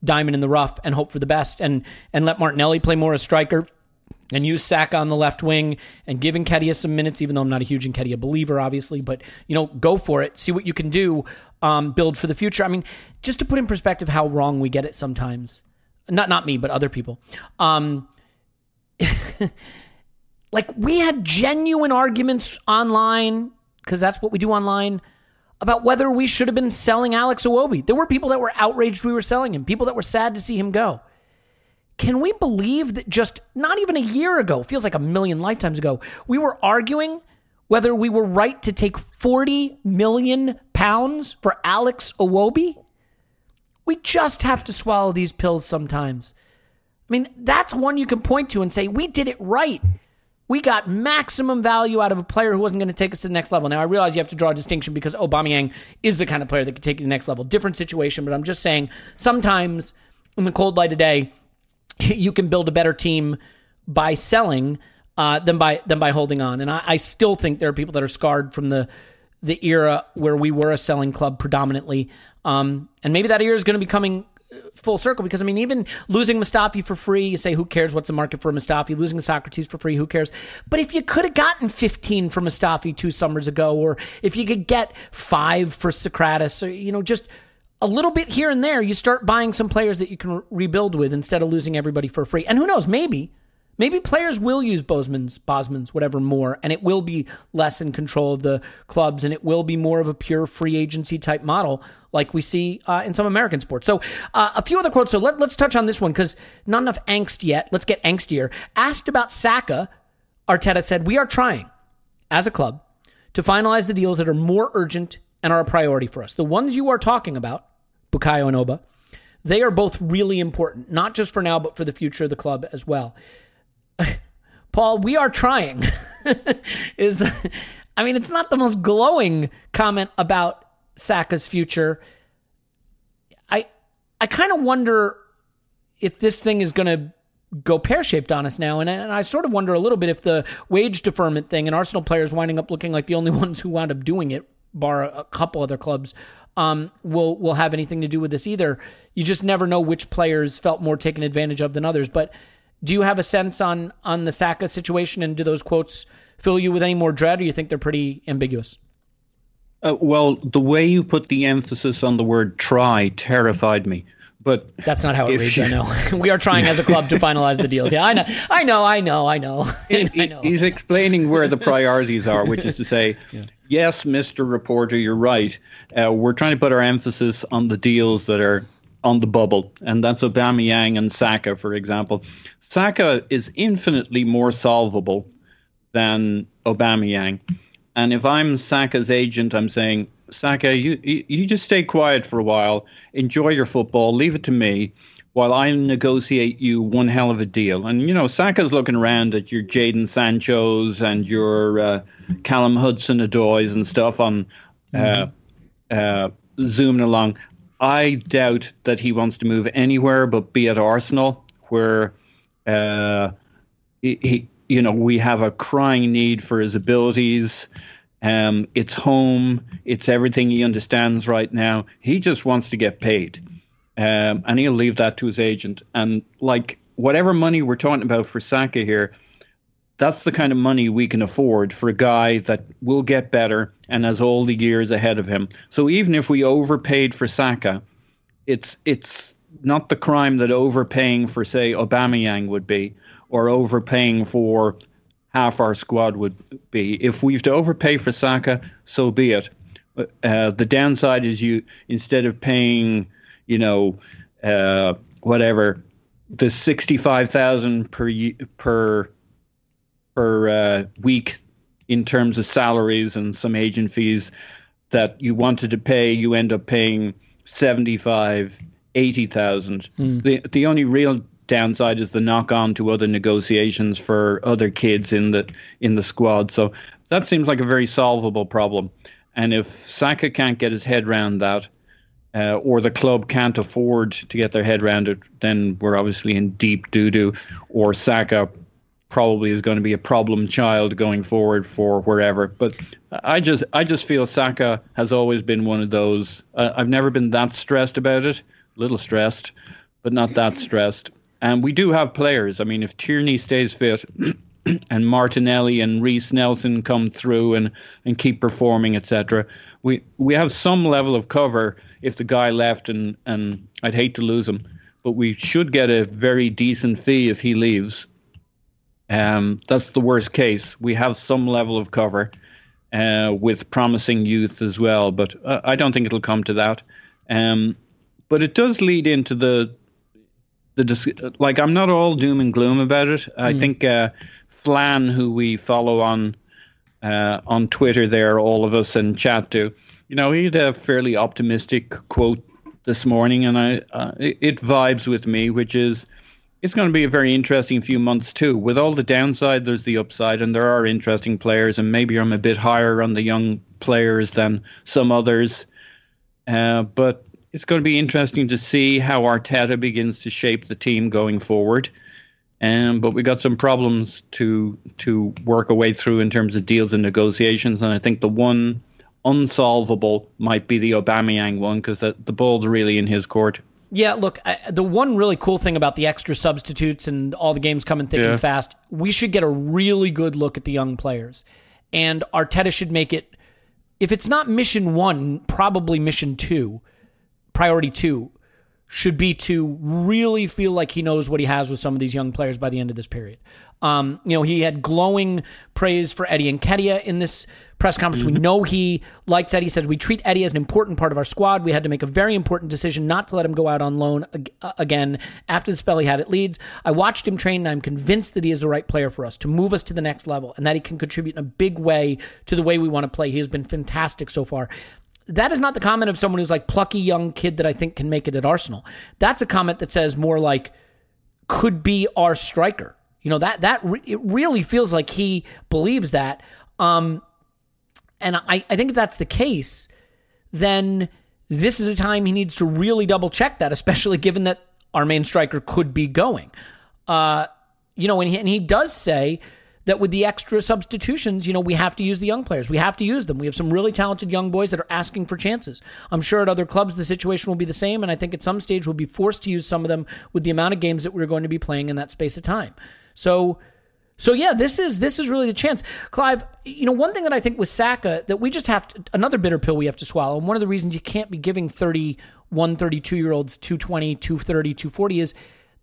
diamond in the rough and hope for the best, and and let Martinelli play more as striker, and use Saka on the left wing and give Nketiah some minutes, even though I'm not a huge Nketiah believer, obviously, but you know, go for it, see what you can do, um, build for the future. I mean, just to put in perspective how wrong we get it sometimes, not not me, but other people. Um, like we had genuine arguments online because that's what we do online about whether we should have been selling Alex Iwobi. There were people that were outraged we were selling him, people that were sad to see him go. Can we believe that just not even a year ago, feels like a million lifetimes ago, we were arguing whether we were right to take 40 million pounds for Alex Iwobi? We just have to swallow these pills sometimes. I mean, that's one you can point to and say, we did it right. We got maximum value out of a player who wasn't going to take us to the next level. Now, I realize you have to draw a distinction because Aubameyang is the kind of player that could take you to the next level. Different situation, but I'm just saying sometimes in the cold light of day, you can build a better team by selling uh, than by than by holding on. And I, I still think there are people that are scarred from the the era where we were a selling club predominantly. Um, and maybe that era is going to be coming full circle because I mean, even losing Mustafi for free, you say, who cares? What's the market for Mustafi? Losing Sokratis for free, who cares? But if you could have gotten 15 for Mustafi two summers ago, or if you could get five for Sokratis, or, you know, just a little bit here and there, you start buying some players that you can re- rebuild with instead of losing everybody for free. And who knows, maybe. Maybe players will use Bosman's, Bosman's, whatever more, and it will be less in control of the clubs, and it will be more of a pure free agency type model like we see uh, in some American sports. So, uh, a few other quotes. So, let, let's touch on this one because not enough angst yet. Let's get angstier. Asked about Saka, Arteta said, We are trying as a club to finalize the deals that are more urgent and are a priority for us. The ones you are talking about, Bukayo and Oba, they are both really important, not just for now, but for the future of the club as well. Paul, we are trying. is I mean, it's not the most glowing comment about Saka's future. I I kind of wonder if this thing is going to go pear shaped on us now, and, and I sort of wonder a little bit if the wage deferment thing and Arsenal players winding up looking like the only ones who wound up doing it, bar a couple other clubs, um, will will have anything to do with this either. You just never know which players felt more taken advantage of than others, but do you have a sense on on the Saka situation, and do those quotes fill you with any more dread, or you think they're pretty ambiguous? Uh, well, the way you put the emphasis on the word "try" terrified me. But that's not how it reads. I know we are trying as a club to finalize the deals. Yeah, I know, I know, I know, I know. I know. He's explaining where the priorities are, which is to say, yeah. Yes, Mister Reporter, you're right. Uh, we're trying to put our emphasis on the deals that are on the bubble, and that's Aubameyang and Saka, for example. Saka is infinitely more solvable than Aubameyang. And if I'm Saka's agent, I'm saying, Saka, you, you just stay quiet for a while, enjoy your football, leave it to me, while I negotiate you one hell of a deal. And you know, Saka's looking around at your Jadon Sancho's and your uh, Callum Hudson-Odois and stuff on uh, mm-hmm. uh, zooming along. I doubt that he wants to move anywhere but be at Arsenal, where uh, he, he, you know, we have a crying need for his abilities. Um, it's home. It's everything he understands right now. He just wants to get paid, um, and he'll leave that to his agent. And like whatever money we're talking about for Saka here, that's the kind of money we can afford for a guy that will get better and has all the years ahead of him. So even if we overpaid for Saka, it's it's not the crime that overpaying for say Aubameyang would be, or overpaying for half our squad would be. If we've to overpay for Saka, so be it. Uh, the downside is you instead of paying, you know, uh, whatever the sixty-five thousand per per per uh, week in terms of salaries and some agent fees that you wanted to pay, you end up paying 75, 80,000. Mm. The, the only real downside is the knock on to other negotiations for other kids in the in the squad. So that seems like a very solvable problem. And if Saka can't get his head around that, uh, or the club can't afford to get their head around it, then we're obviously in deep doo doo. Or Saka probably is going to be a problem child going forward for wherever. But I just I just feel Saka has always been one of those. Uh, I've never been that stressed about it. A little stressed, but not that stressed. And we do have players. I mean, if Tierney stays fit. and Martinelli and Reiss Nelson come through and, and keep performing, etc. We we have some level of cover if the guy left, and, and I'd hate to lose him, but we should get a very decent fee if he leaves um, that's the worst case. We have some level of cover uh, with promising youth as well, but uh, I don't think it'll come to that. Um, but it does lead into the the dis- like I'm not all doom and gloom about it. I mm. think uh, Flan, who we follow on uh, on Twitter, there, all of us and chat to, you know, he had a fairly optimistic quote this morning, and I uh, it, it vibes with me, which is it's going to be a very interesting few months too. With all the downside, there's the upside, and there are interesting players. And maybe I'm a bit higher on the young players than some others. Uh, but it's going to be interesting to see how Arteta begins to shape the team going forward. Um, but we got some problems to to work our way through in terms of deals and negotiations, and I think the one unsolvable might be the Aubameyang one because the ball's really in his court. Yeah, look, I, the one really cool thing about the extra substitutes and all the games coming thick Yeah. and fast, we should get a really good look at the young players. And Arteta should make it, if it's not mission one, probably mission two, priority two, should be to really feel like he knows what he has with some of these young players by the end of this period. Um, you know, he had glowing praise for Eddie Nketiah in this press conference. We know he likes Eddie. He said, We treat Eddie as an important part of our squad. We had to make a very important decision not to let him go out on loan ag- uh, again after the spell he had at Leeds. I watched him train and I'm convinced that he is the right player for us to move us to the next level and that he can contribute in a big way to the way we want to play. He has been fantastic so far that is not the comment of someone who's like plucky young kid that I think can make it at Arsenal. That's a comment that says more like could be our striker. You know that that re- it really feels like he believes that. Um, and I I think if that's the case, then this is a time he needs to really double check that, especially given that our main striker could be going. Uh, you know, and he, and he does say that with the extra substitutions, you know, we have to use the young players. We have to use them. We have some really talented young boys that are asking for chances. I'm sure at other clubs the situation will be the same, and I think at some stage we'll be forced to use some of them with the amount of games that we're going to be playing in that space of time. So so yeah, this is this is really the chance. Clive, you know, one thing that I think with Saka that we just have to, another bitter pill we have to swallow. And one of the reasons you can't be giving 31, 32 year olds 220, 230, 240 is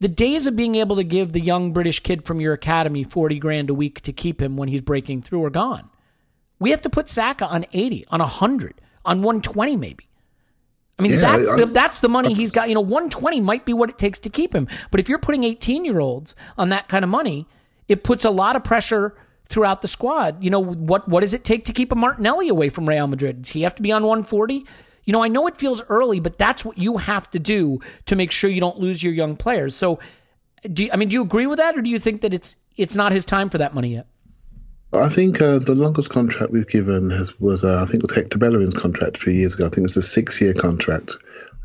the days of being able to give the young British kid from your academy 40 grand a week to keep him when he's breaking through are gone. We have to put Saka on 80, on 100, on 120 maybe. I mean, Yeah, that's I- the that's the money he's got. You know, 120 might be what it takes to keep him. But if you're putting 18 year olds on that kind of money, it puts a lot of pressure throughout the squad. You know, what what does it take to keep a Martinelli away from Real Madrid? Does he have to be on 140? You know, I know it feels early, but that's what you have to do to make sure you don't lose your young players. So, do you, I mean, do you agree with that, or do you think that it's it's not his time for that money yet? I think uh, the longest contract we've given has was uh, I think it was Hector Bellerin's contract a few years ago. I think it was a six-year contract.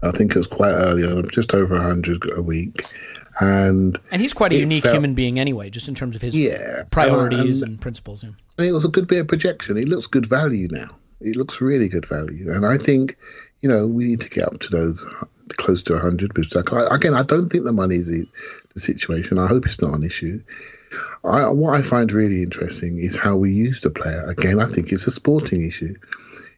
I think it was quite early, uh, just over a hundred a week, and And he's quite a unique felt- human being anyway, just in terms of his Yeah, priorities and- and principles. yeah. I think it was a good bit of projection. It looks good value now. It looks really good value, and I think you know we need to get up to those close to 100. Because I, again, I don't think the money is the, the situation. I hope it's not an issue. I, what I find really interesting is how we use the player. Again, I think it's a sporting issue.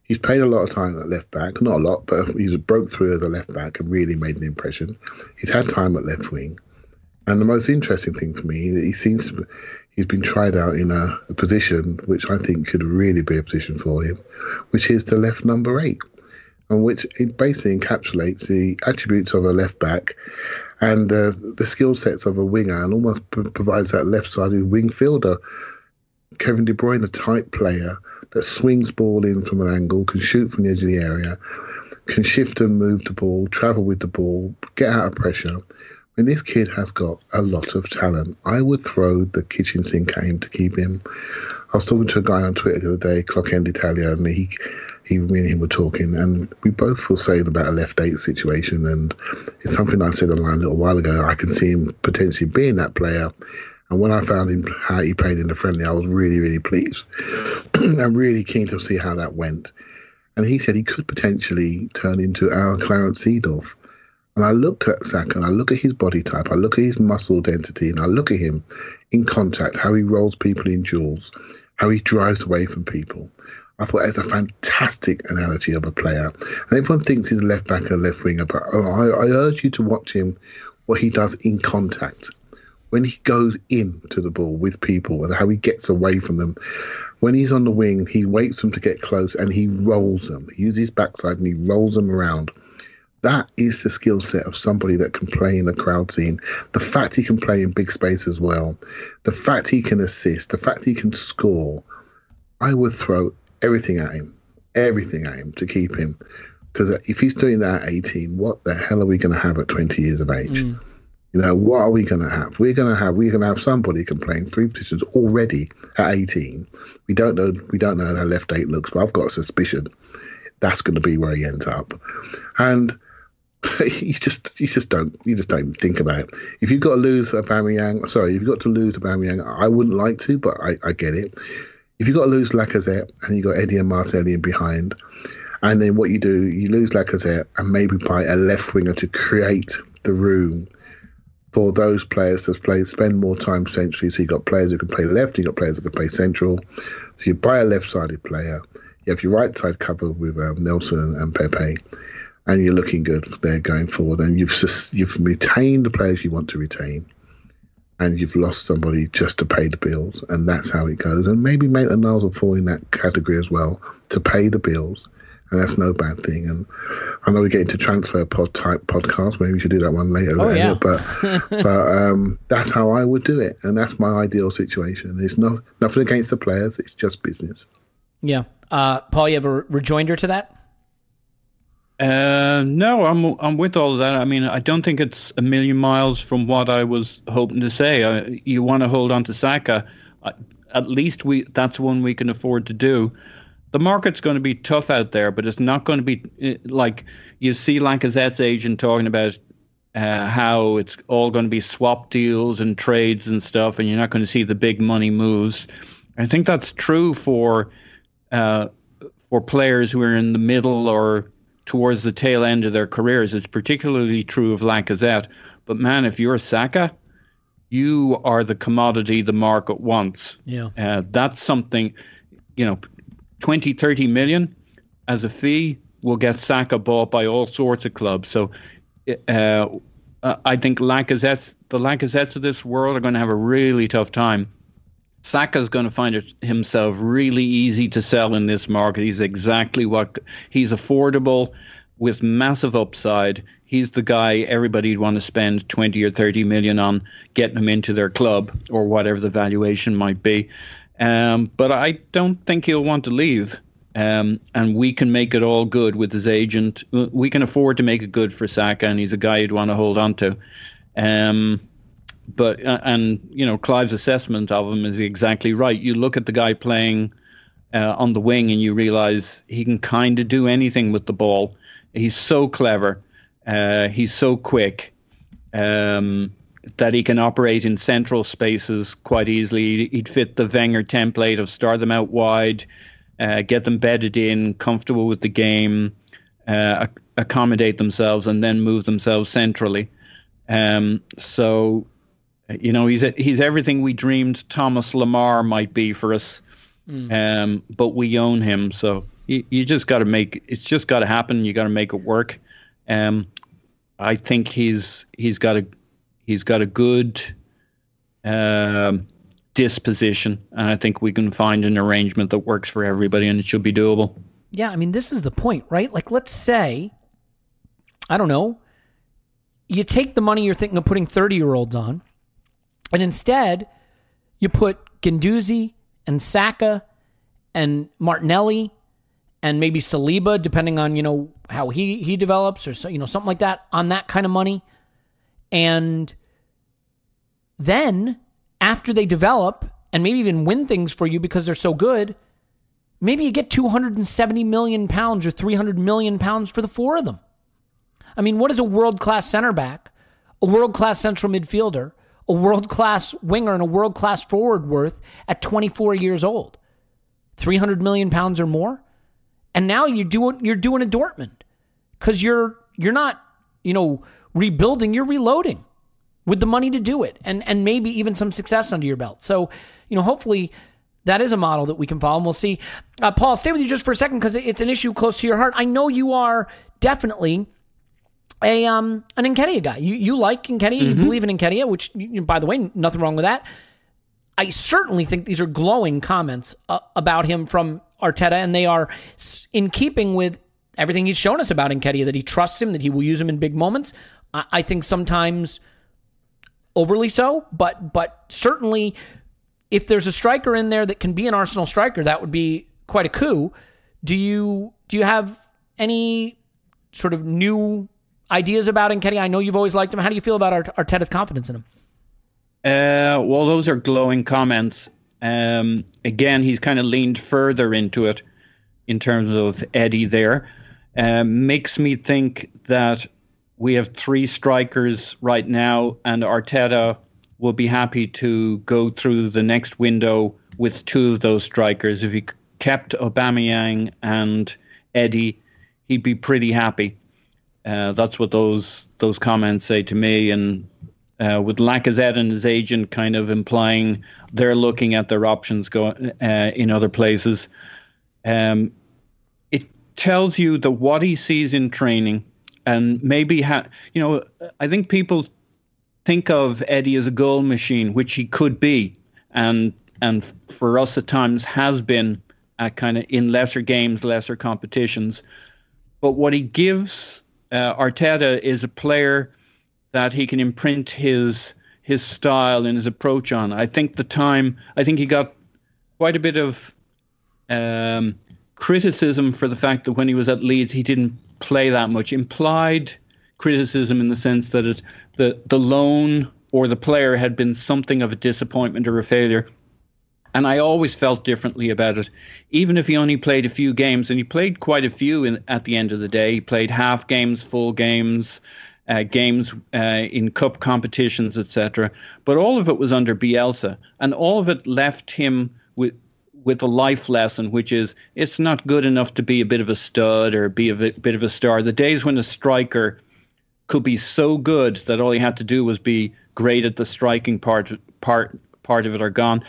He's played a lot of time at left back, not a lot, but he's broke through as a left back and really made an impression. He's had time at left wing, and the most interesting thing for me, he seems to, he's been tried out in a, a position which I think could really be a position for him, which is the left number eight, and which it basically encapsulates the attributes of a left back and uh, the skill sets of a winger, and almost provides that left-sided wing fielder. Kevin De Bruyne, a tight player that swings ball in from an angle, can shoot from the edge of the area, can shift and move the ball, travel with the ball, get out of pressure. Mean, this kid has got a lot of talent. I would throw the kitchen sink at him to keep him. I was talking to a guy on Twitter the other day, Clock End Italia, and he, he, me and him were talking, and we both were saying about a left eight situation, and it's something I said online a little while ago. I can see him potentially being that player. And when I found him how he played in the friendly, I was really, really pleased. I'm really keen to see how that went. And he said he could potentially turn into our Clarence Seedorf. And I look at Saka and I look at his body type, I look at his muscle density, and I look at him in contact, how he rolls people in duels, how he drives away from people. I thought it's a fantastic analogy of a player. And everyone thinks he's a left back and left winger, but I, I urge you to watch him what he does in contact. When he goes into the ball with people and how he gets away from them. When he's on the wing, he waits for them to get close and he rolls them. He uses his backside and he rolls them around that is the skill set of somebody that can play in the crowd scene. The fact he can play in big space as well, the fact he can assist, the fact he can score. I would throw everything at him, everything at him to keep him. Because if he's doing that at 18, what the hell are we going to have at 20 years of age? Mm. You know, what are we going to have? We're going to have we're going to have somebody who can play in three positions already at 18. We don't know we don't know how left eight looks, but I've got a suspicion that's going to be where he ends up. And you just you just don't you just don't think about it. If you've got to lose Aubameyang, sorry, if you've got to lose Aubameyang, I wouldn't like to, but I, I get it. If you've got to lose Lacazette and you've got Eddie and Martinelli in behind, And then what you do, you lose Lacazette and maybe buy a left winger to create the room for those players to play, spend more time centrally. So you've got players who can play left, you've got players who can play central. So you buy a left sided player, you have your right side covered with um, Nelson and Pepe, and you're looking good there going forward. And you've just, you've retained the players you want to retain. And you've lost somebody just to pay the bills, and that's how it goes. And maybe Maitland Niles will fall in that category as well to pay the bills and that's no bad thing. And I know we get into transfer pod type podcast. Maybe we should do that one later. Oh, yeah. But but um, that's how I would do it, and that's my ideal situation. It's not nothing against the players. It's just business. Yeah. Uh, Paul, you have a rejoinder to that? Uh, no, I'm I'm with all of that. I mean, I don't think it's a million miles from what I was hoping to say. Uh, you want to hold on to Saka, uh, at least we that's one we can afford to do the market's going to be tough out there, but it's not going to be eh, like you see Lacazette's agent talking about uh, how it's all going to be swap deals and trades and stuff, and you're not going to see the big money moves. I think that's true for uh, for players who are in the middle or towards the tail end of their careers. It's particularly true of Lacazette. But man, if you're Saka, you are the commodity the market wants. Yeah, uh, that's something. You know, 20, 30 million as a fee will get Saka bought by all sorts of clubs. So uh, I think Lacazette, the Lacazettes of this world are going to have a really tough time. Saka's going to find it himself really easy to sell in this market. He's exactly what he's affordable with massive upside. He's the guy everybody'd want to spend 20 or 30 million on getting him into their club or whatever the valuation might be. Um, but I don't think he'll want to leave. Um, and we can make it all good with his agent. We can afford to make it good for Saka, and he's a guy you'd want to hold on to. Um, but uh, and you know Clive's assessment of him is exactly right. You look at the guy playing uh, on the wing, and you realize he can kind of do anything with the ball. He's so clever. Uh, he's so quick. Um, that he can operate in central spaces quite easily. He'd fit the Wenger template of start them out wide, uh, get them bedded in, comfortable with the game, uh, accommodate themselves, and then move themselves centrally. Um, so, you know, he's he's everything we dreamed Thomas Lemar might be for us, mm. um, but we own him. So you, you just got to make it's just got to happen. You got to make it work. Um, I think he's he's got a He's got a good um, disposition, and I think we can find an arrangement that works for everybody, and it should be doable. Yeah, I mean, this is the point, right? Like, let's say, I don't know, you take the money you're thinking of putting 30 year olds on, and instead you put Guendouzi and Saka and Martinelli and maybe Saliba, depending on you know how he he develops or so, you know something like that on that kind of money, and then, after they develop and maybe even win things for you because they're so good, maybe you get 270 million pounds or 300 million pounds for the four of them. I mean, what is a world class center back, a world class central midfielder, a world class winger, and a world class forward worth at 24 years old? 300 million pounds or more? And now you're doing you're doing a Dortmund because you're you're not you know rebuilding, you're reloading with the money to do it and and maybe even some success under your belt. So, you know, hopefully that is a model that we can follow and we'll see. Uh, Paul, stay with you just for a second because it's an issue close to your heart. I know you are definitely a um an Nketiah guy. You you like Nketiah, mm-hmm. you believe in Nketiah, which you, by the way, nothing wrong with that. I certainly think these are glowing comments uh, about him from Arteta, and they are in keeping with everything he's shown us about Nketiah, that he trusts him, that he will use him in big moments. I, I think sometimes overly so, but but certainly if there's a striker in there that can be an Arsenal striker, that would be quite a coup. Do you do you have any sort of new ideas about Kenny? I know you've always liked him. How do you feel about Arteta's confidence in him? Uh, well, those are glowing comments. Um, again, he's kind of leaned further into it in terms of Eddie there. Um, makes me think that we have three strikers right now, and Arteta will be happy to go through the next window with two of those strikers. If he kept Aubameyang and Eddie, he'd be pretty happy. Uh, that's what those those comments say to me. And uh, with Lacazette and his agent kind of implying they're looking at their options going uh, in other places, um, it tells you that what he sees in training and maybe ha- you know I think people think of Eddie as a goal machine, which he could be, and and for us at times has been kind of in lesser games, lesser competitions. But what he gives uh, Arteta is a player that he can imprint his his style and his approach on. I think the time I think he got quite a bit of um, criticism for the fact that when he was at Leeds he didn't play that much. Implied criticism in the sense that it, the the loan or the player had been something of a disappointment or a failure. And I always felt differently about it, even if he only played a few games, and he played quite a few in, at the end of the day. He played half games, full games, uh, games uh, in cup competitions, etc. But all of it was under Bielsa, and all of it left him with with a life lesson, which is it's not good enough to be a bit of a stud or be a bit of a star. The days when a striker could be so good that all he had to do was be great at the striking part part part of it are gone.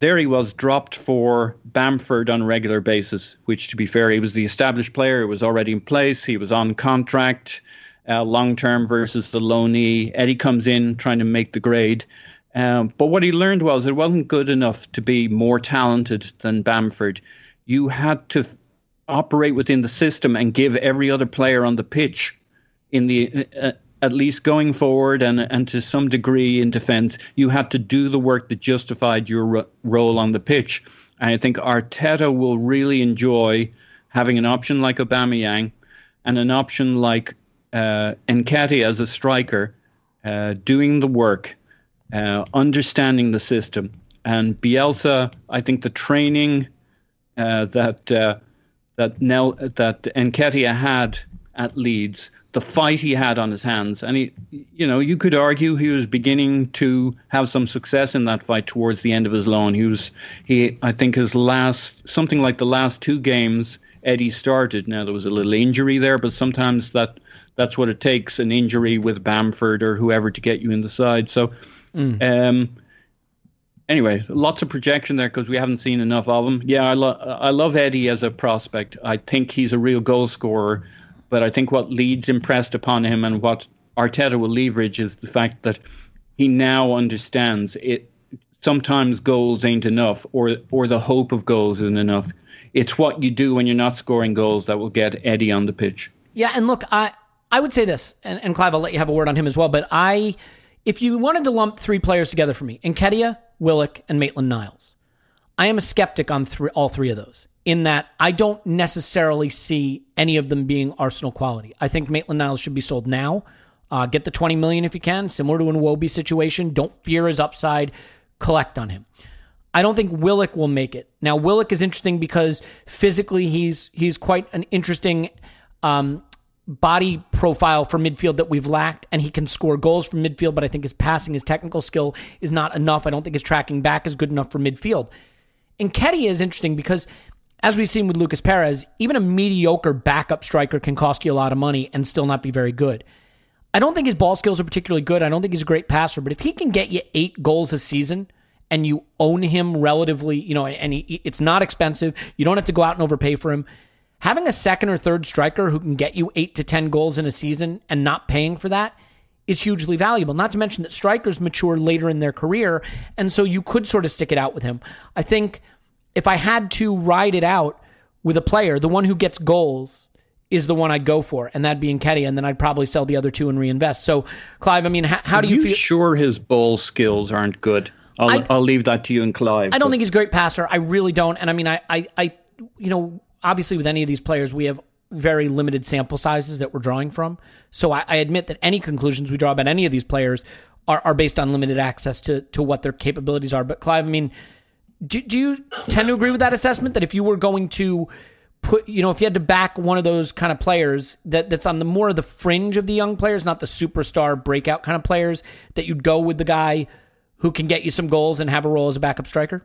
There he was dropped for Bamford on a regular basis, which to be fair, he was the established player, it was already in place, he was on contract, uh, long term versus the loanee. Eddie comes in trying to make the grade. Um, but what he learned was it wasn't good enough to be more talented than Bamford. You had to operate within the system and give every other player on the pitch in the uh, at least going forward and and to some degree in defence, you had to do the work that justified your ro- role on the pitch. And I think Arteta will really enjoy having an option like Aubameyang and an option like uh, as a striker, uh, doing the work, uh, understanding the system. And Bielsa, I think the training uh, that uh, that Nel, that had at Leeds the fight he had on his hands. And he, you know, you could argue he was beginning to have some success in that fight towards the end of his loan. He was, he, I think his last, something like the last two games Eddie started. Now there was a little injury there, but sometimes that, that's what it takes an injury with Bamford or whoever to get you in the side. So, mm. um, anyway, lots of projection there because we haven't seen enough of him. Yeah, I, lo- I love Eddie as a prospect. I think he's a real goal scorer. But I think what Leeds impressed upon him and what Arteta will leverage is the fact that he now understands it. Sometimes goals ain't enough, or or the hope of goals isn't enough. It's what you do when you're not scoring goals that will get Eddie on the pitch. Yeah, and look, I I would say this, and, and Clive, I'll let you have a word on him as well. But I, if you wanted to lump three players together for me, Nketiah, Willock, and Maitland Niles, I am a skeptic on three, all three of those in that I don't necessarily see any of them being Arsenal quality. I think Maitland Niles should be sold now. Uh, get the 20 million if you can, similar to an Iwobi situation. Don't fear his upside. Collect on him. I don't think Willock will make it. Now Willock is interesting because physically he's he's quite an interesting um, body profile for midfield that we've lacked, and he can score goals from midfield. But I think his passing, his technical skill is not enough. I don't think his tracking back is good enough for midfield. And Nketiah is interesting because as we've seen with Lucas Perez, even a mediocre backup striker can cost you a lot of money and still not be very good. I don't think his ball skills are particularly good. I don't think he's a great passer, but if he can get you eight goals a season and you own him relatively, you know, and he, it's not expensive, you don't have to go out and overpay for him. Having a second or third striker who can get you eight to 10 goals in a season and not paying for that is hugely valuable. Not to mention that strikers mature later in their career, and so you could sort of stick it out with him. I think if I had to ride it out with a player, the one who gets goals is the one I'd go for, and that'd be Nketiah, and then I'd probably sell the other two and reinvest. So, Clive, I mean, how, how do you, you feel? Sure, his ball skills aren't good. I'll, I, will leave that to you and Clive. I don't but. think he's a great passer. I really don't. And I mean, I, I, I, you know, obviously with any of these players, we have very limited sample sizes that we're drawing from. So I, I admit that any conclusions we draw about any of these players are, are based on limited access to to what their capabilities are. But Clive, I mean do, do you tend to agree with that assessment that if you were going to put, you know, if you had to back one of those kind of players that that's on the more of the fringe of the young players, not the superstar breakout kind of players, that you'd go with the guy who can get you some goals and have a role as a backup striker?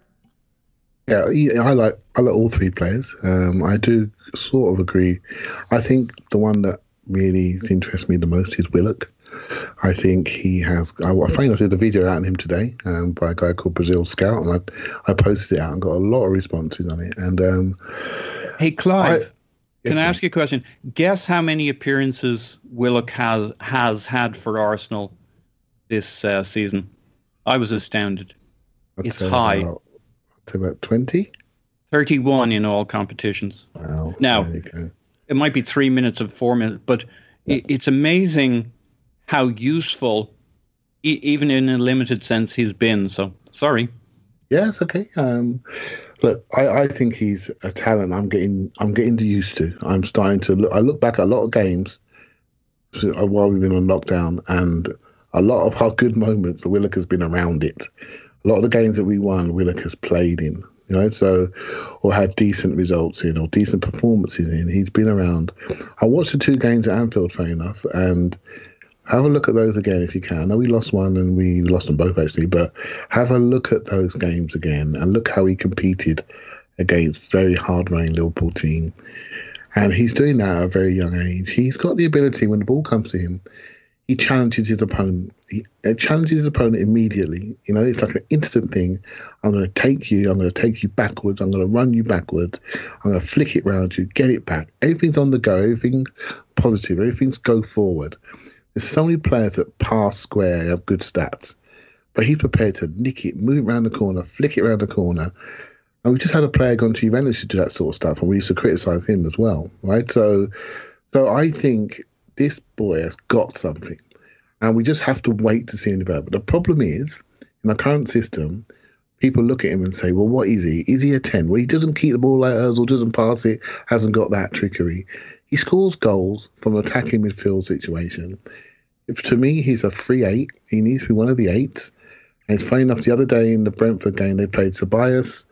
Yeah, I like I like all three players. Um, I do sort of agree. I think the one that really interests me the most is Willock. I think he has. I, I enough, there's a video out on him today um, by a guy called Brazil Scout, and I, I posted it out and got a lot of responses on it. And um, Hey, Clive, I- can I ask you a question? Guess how many appearances Willock has, has had for Arsenal this uh, season? I was astounded. I'd It's high. About, about twenty. 31 in all competitions. Wow. Now- there you go. It might be three minutes of four minutes, but it, it's amazing how useful, e- even in a limited sense, he's been. So, sorry. It's okay. Um, look, I, I think he's a talent. I'm getting I'm getting used to. I'm starting to look. I look back at a lot of games uh, while we've been on lockdown, and a lot of our good moments, Willock has been around it. A lot of the games that we won, Willock has played in. You know, so or had decent results in or decent performances in. He's been around. I watched the two games at Anfield, fair enough, and have a look at those again if you can. I know we lost one and we lost them both actually, but have a look at those games again and look how he competed against very hard running Liverpool team. And he's doing that at a very young age. He's got the ability when the ball comes to him, he challenges his opponent. He uh, challenges his opponent immediately. You know, it's like an instant thing. I'm going to take you. I'm going to take you backwards. I'm going to run you backwards. I'm going to flick it round you, get it back. Everything's on the go. Everything's positive. Everything's go forward. There's so many players that pass square have good stats, but he's prepared to nick it, move it around the corner, flick it around the corner. And we just had a player gone to Juventus to do that sort of stuff, and we used to criticise him as well, right? So, so I think this boy has got something, and we just have to wait to see him develop. But the problem is, in our current system, people look at him and say, "Well, what is he? Is he a ten? Well, he doesn't keep the ball like or doesn't pass it, hasn't got that trickery. He scores goals from attacking midfield situation. To me, he's a free eight. He needs to be one of the eights. And it's funny enough, the other day in the Brentford game, they played Tobias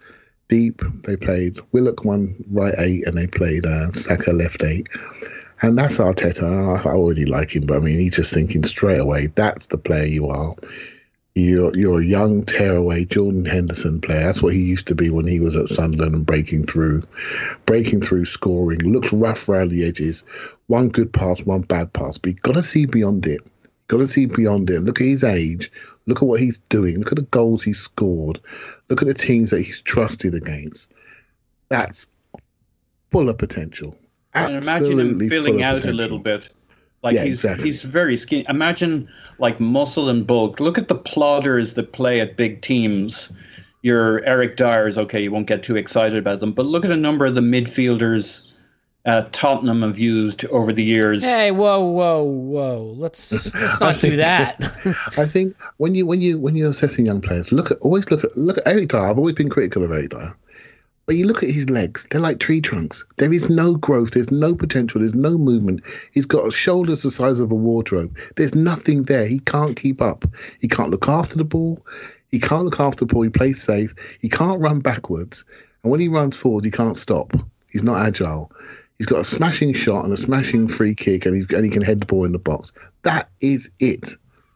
deep, they played Willock one right eight, and they played uh, Saka left eight. And that's Arteta. I, I already like him, but I mean, he's just thinking straight away, that's the player you are. You're you're a young tearaway Jordan Henderson player. That's what he used to be when he was at Sunderland and breaking through, breaking through, scoring. Looks rough around the edges. One good pass, one bad pass. But you've got to see beyond it. You've Got to see beyond it. Look at his age. Look at what he's doing. Look at the goals he's scored. Look at the teams that he's trusted against. That's full of potential. Absolutely And imagine him filling out a little bit. Like Yeah, he's exactly. he's very skinny. Imagine like muscle and bulk. Look at the plodders that play at big teams. Your Eric Dyers, okay, you won't get too excited about them, but look at a number of the midfielders uh, Tottenham have used over the years. Hey, whoa, whoa, whoa! Let's let's not do that. I think when you when you when you're assessing young players, look at always look at look at Eric Dyer. I've always been critical of Eric Dyer, but you look at his legs; they're like tree trunks. There is no growth. There's no potential. There's no movement. He's got shoulders the size of a wardrobe. There's nothing there. He can't keep up. He can't look after the ball. He can't look after the ball. He plays safe. He can't run backwards, and when he runs forward, he can't stop. He's not agile. He's got a smashing shot and a smashing free kick, and, he's, and he can head the ball in the box. That is it.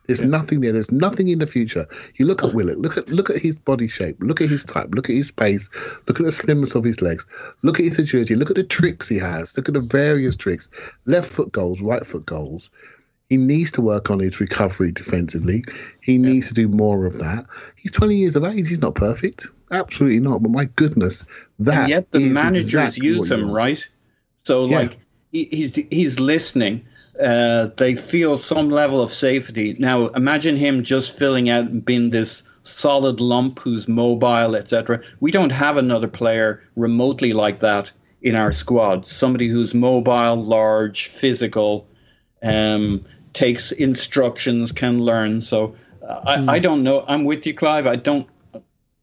There's nothing there. There's nothing in the future. You look at Willock. Look at look at his body shape. Look at his type. Look at his pace. Look at the slimness of his legs. Look at his agility. Look at the tricks he has. Look at the various tricks. Left foot goals, right foot goals. He needs to work on his recovery defensively. He needs to do more of that. He's 20 years of age. He's not perfect. Absolutely not. But my goodness, that and yet the is managers exactly use him, right? So Yeah. like he, he's he's listening. Uh, they feel some level of safety. Now imagine him just filling out and being this solid lump who's mobile, etc. We don't have another player remotely like that in our squad. Somebody who's mobile, large, physical, um, takes instructions, can learn. So I, I don't know. I'm with you, Clive. I don't.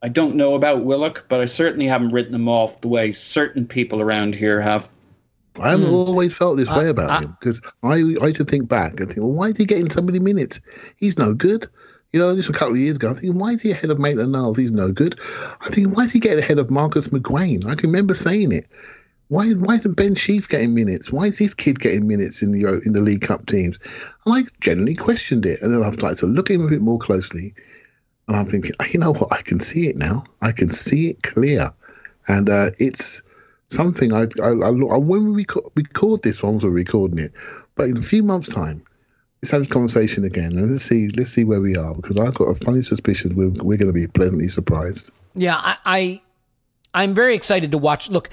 I don't know about Willock, but I certainly haven't written him off the way certain people around here have. I've Hmm. always felt this way about I- him because I, I used to think back and think, well, why is he getting so many minutes? He's no good. You know, just a couple of years ago, I think, why is he ahead of Maitland Niles? He's no good. I think, why is he getting ahead of Marcus McGuane? I can remember saying it. Why, why isn't Ben Sheaf getting minutes? Why is this kid getting minutes in the in the League Cup teams? And I generally questioned it, and then I've started to look at him a bit more closely, and I'm thinking, you know what? I can see it now. I can see it clear. and uh, it's something I, I, I, when we record, record this one, we're recording it, but in a few months' time, let's have this conversation again and let's see let's see where we are because I've got a funny suspicion we're we're going to be pleasantly surprised. Yeah, I, I I'm very excited to watch. Look,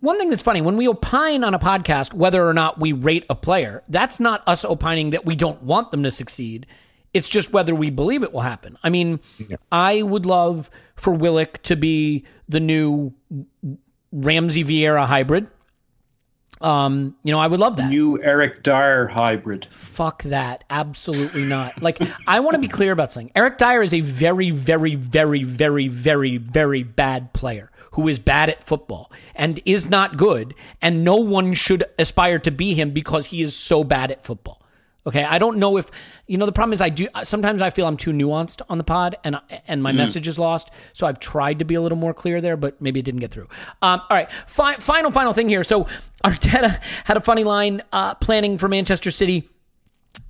one thing that's funny when we opine on a podcast whether or not we rate a player, that's not us opining that we don't want them to succeed. It's just whether we believe it will happen. I mean, yeah. I would love for Willock to be the new Ramsey Vieira hybrid. Um, you know, I would love that. New Eric Dier hybrid. Fuck that. Absolutely not. Like, I want to be clear about something. Eric Dier is a very, very, very, very, very, very bad player who is bad at football and is not good, and no one should aspire to be him because he is so bad at football. Okay, I don't know if you know the problem is I do sometimes I feel I'm too nuanced on the pod and and my mm. message is lost. So I've tried to be a little more clear there, but maybe it didn't get through. Um, all right, fi- final final thing here. So Arteta had a funny line uh, planning for Manchester City.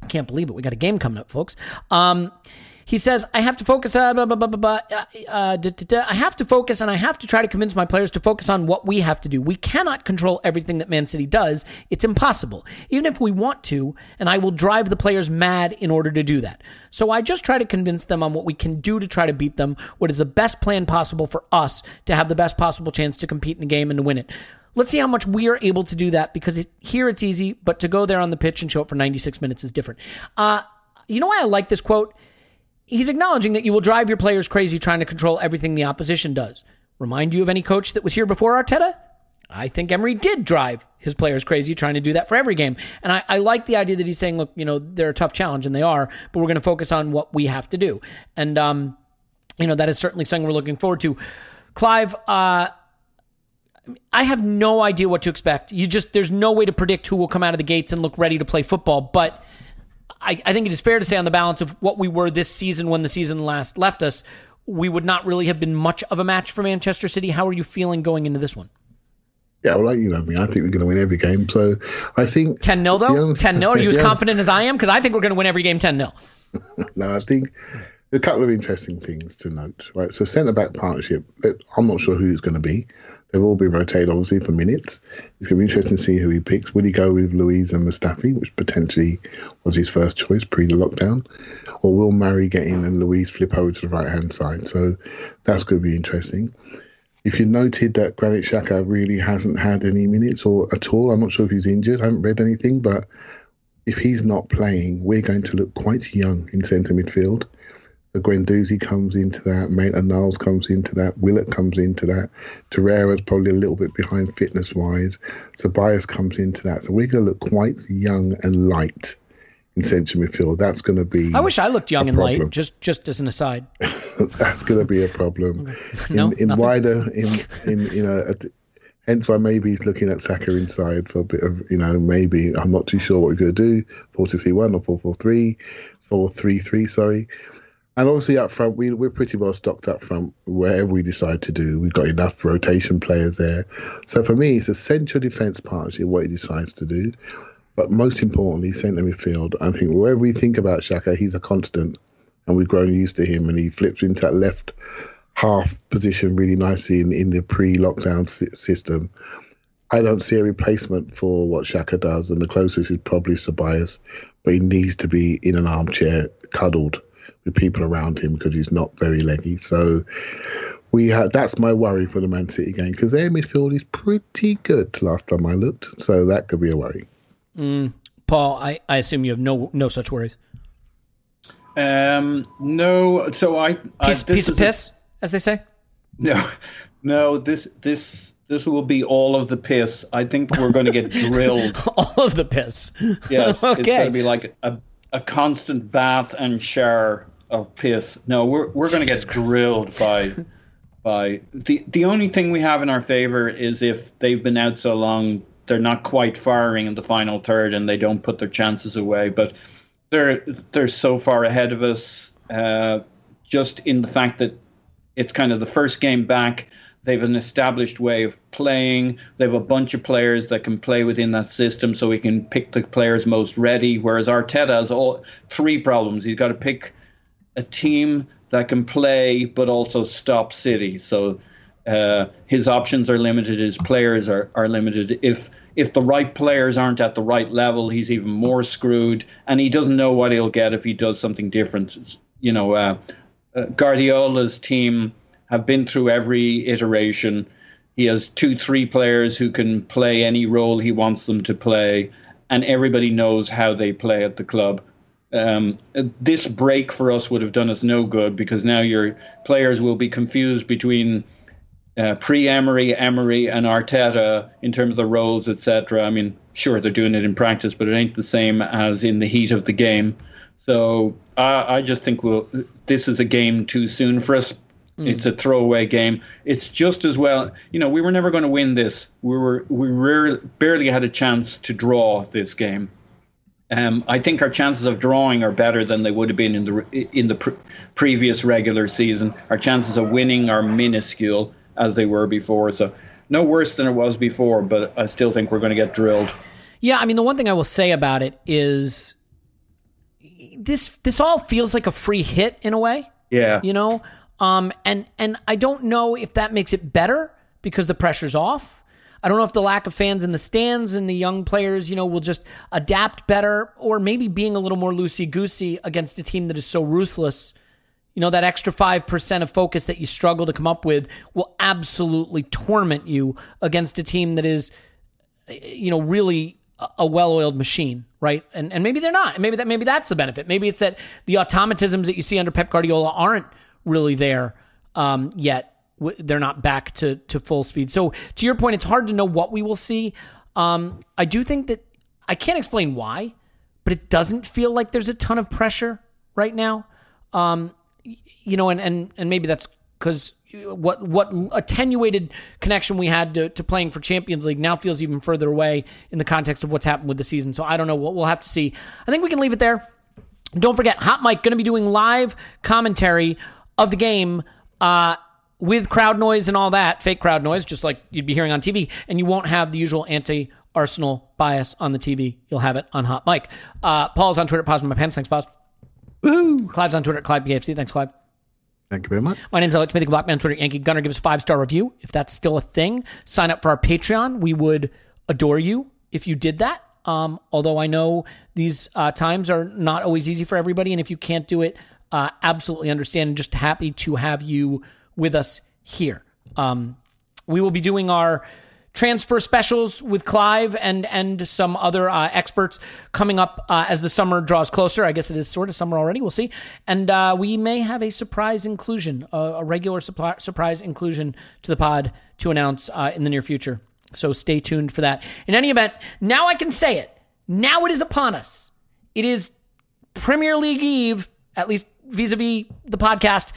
I can't believe it. We got a game coming up, folks. Um, he says, I have to focus, uh, blah, blah, blah, blah, uh, uh, da, da, da. I have to focus and I have to try to convince my players to focus on what we have to do. We cannot control everything that Man City does. It's impossible. Even if we want to, and I will drive the players mad in order to do that. So I just try to convince them on what we can do to try to beat them, what is the best plan possible for us to have the best possible chance to compete in the game and to win it. Let's see how much we are able to do that because it, here it's easy, but to go there on the pitch and show up for 96 minutes is different. Uh, you know why I like this quote? He's acknowledging that you will drive your players crazy trying to control everything the opposition does. Remind you of any coach that was here before Arteta? I think Emery did drive his players crazy trying to do that for every game. And I, I like the idea that he's saying, look, you know, they're a tough challenge and they are, but we're going to focus on what we have to do. And, um, you know, that is certainly something we're looking forward to. Clive, uh, I have no idea what to expect. You just, there's no way to predict who will come out of the gates and look ready to play football. But I, I think it is fair to say, on the balance of what we were this season when the season last left us, we would not really have been much of a match for Manchester City. How are you feeling going into this one? Yeah, well, you know, I mean, I think we're going to win every game. So I think 10 0, though? 10 0? Are you as yeah. confident as I am? Because I think we're going to win every game 10 0. no, I think a couple of interesting things to note, right? So, centre back partnership, I'm not sure who it's going to be. They'll all be rotated, obviously, for minutes. It's going to be interesting to see who he picks. Will he go with Luiz and Mustafi, which potentially was his first choice pre the lockdown? Or will Mari get in and Luiz flip over to the right hand side? So that's going to be interesting. If you noted that Granit Xhaka really hasn't had any minutes or at all, I'm not sure if he's injured. I haven't read anything, but if he's not playing, we're going to look quite young in centre midfield. So Guendouzi comes into that, Maitland Niles comes into that, Willock comes into that, Torreira's probably a little bit behind fitness wise. Ceballos comes into that. So we're going to look quite young and light in central midfield. That's going to be. I wish I looked young and light. Just just as an aside. That's going to be a problem. Okay. No, in, in wider in in you know. At, hence why maybe he's looking at Saka inside for a bit of you know maybe I'm not too sure what we're going to do four two three one or four four three, four three three. Sorry. And obviously up front, we, we're pretty well stocked up front wherever we decide to do. We've got enough rotation players there. So for me, it's a central defence partnership, what he decides to do. But most importantly, centre midfield. I think wherever we think about Xhaka he's a constant. And we've grown used to him. And he flips into that left half position really nicely in, in the pre lockdown system. I don't see a replacement for what Xhaka does. And the closest is probably Ceballos. But he needs to be in an armchair, cuddled with people around him because he's not very leggy. So we had that's my worry for the Man City game because their midfield is pretty good last time I looked. So that could be a worry. Mm, Paul, I, I assume you have no no such worries. Um, no. So I, I piece, piece of piss, a, as they say. No, no. This this this will be all of the piss. I think we're going to get drilled. all of the piss. Yes, okay. it's going to be like a a constant bath and shower of piss. No, we're we're going to get drilled by by the the only thing we have in our favor is if they've been out so long they're not quite firing in the final third and they don't put their chances away. But they're they're so far ahead of us, uh, just in the fact that it's kind of the first game back. They've an established way of playing. They have a bunch of players that can play within that system, so we can pick the players most ready. Whereas Arteta has all three problems. He's got to pick a team that can play but also stop City. So Uh, his options are limited. His players are, are limited. If if the right players aren't at the right level, he's even more screwed, and he doesn't know what he'll get if he does something different. You know, uh, uh, Guardiola's team have been through every iteration. He has two, three players who can play any role he wants them to play, and everybody knows how they play at the club. Um, this break for us would have done us no good because now your players will be confused between uh, pre-Emery, Emery, and Arteta in terms of the roles, etc. I mean, sure they're doing it in practice, but it ain't the same as in the heat of the game. So I, I just think we'll, this is a game too soon for us. Mm. It's a throwaway game. It's just as well. You know, we were never going to win this. We were we rarely, barely had a chance to draw this game. Um, I think our chances of drawing are better than they would have been in the in the pre- previous regular season. Our chances of winning are minuscule as they were before. So no worse than it was before, but I still think we're going to get drilled. Yeah, I mean the one thing I will say about it is this this all feels like a free hit in a way. Yeah. You know, um, and and I don't know if that makes it better because the pressure's off. I don't know if the lack of fans in the stands and the young players, you know, will just adapt better, or maybe being a little more loosey goosey against a team that is so ruthless. You know, that extra 5% of focus that you struggle to come up with will absolutely torment you against a team that is, you know, really a well-oiled machine, right? And and maybe they're not. Maybe that maybe that's the benefit. Maybe it's that the automatisms that you see under Pep Guardiola aren't really there um, yet. They're not back to to full speed. So to your point, it's hard to know what we will see. Um, I do think that I can't explain why, but it doesn't feel like there's a ton of pressure right now. Um, you know, and and and maybe that's because what what attenuated connection we had to, to playing for Champions League now feels even further away in the context of what's happened with the season. So I don't know. We'll, we'll have to see. I think we can leave it there. Don't forget, Hot Mike going to be doing live commentary of the game. Uh, with crowd noise and all that, fake crowd noise, just like you'd be hearing on TV, and you won't have the usual anti Arsenal bias on the TV. You'll have it on Hot Mike. Uh, Paul's on Twitter, Pause my pants. Thanks, Pause. Woo. Clive's on Twitter, Clive PFC. Thanks, Clive. Thank you very much. My name's Alex Mythical Blackman, on Twitter Yankee Gunner. Give us a five star review if that's still a thing. Sign up for our Patreon. We would adore you if you did that. Um, although I know these uh, times are not always easy for everybody, and if you can't do it, uh, absolutely understand. Just happy to have you with us here. Um, we will be doing our transfer specials with Clive and and some other uh, experts coming up uh, as the summer draws closer. I guess it is sort of summer already. We'll see, and uh, we may have a surprise inclusion, a regular supply, surprise inclusion to the pod to announce uh, in the near future. So stay tuned for that. In any event, now I can say it. Now it is upon us. It is Premier League Eve, at least vis-a-vis the podcast,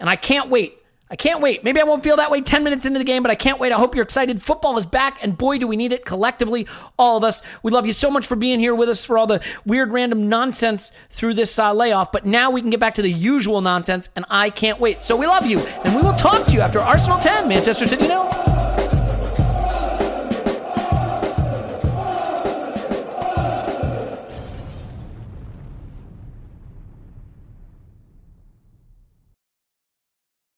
and I can't wait I can't wait. Maybe I won't feel that way 10 minutes into the game, but I can't wait. I hope you're excited. Football is back, and boy, do we need it collectively, all of us. We love you so much for being here with us for all the weird, random nonsense through this uh, layoff, but now we can get back to the usual nonsense, and I can't wait. So we love you, and we will talk to you after Arsenal 10, Manchester City nil.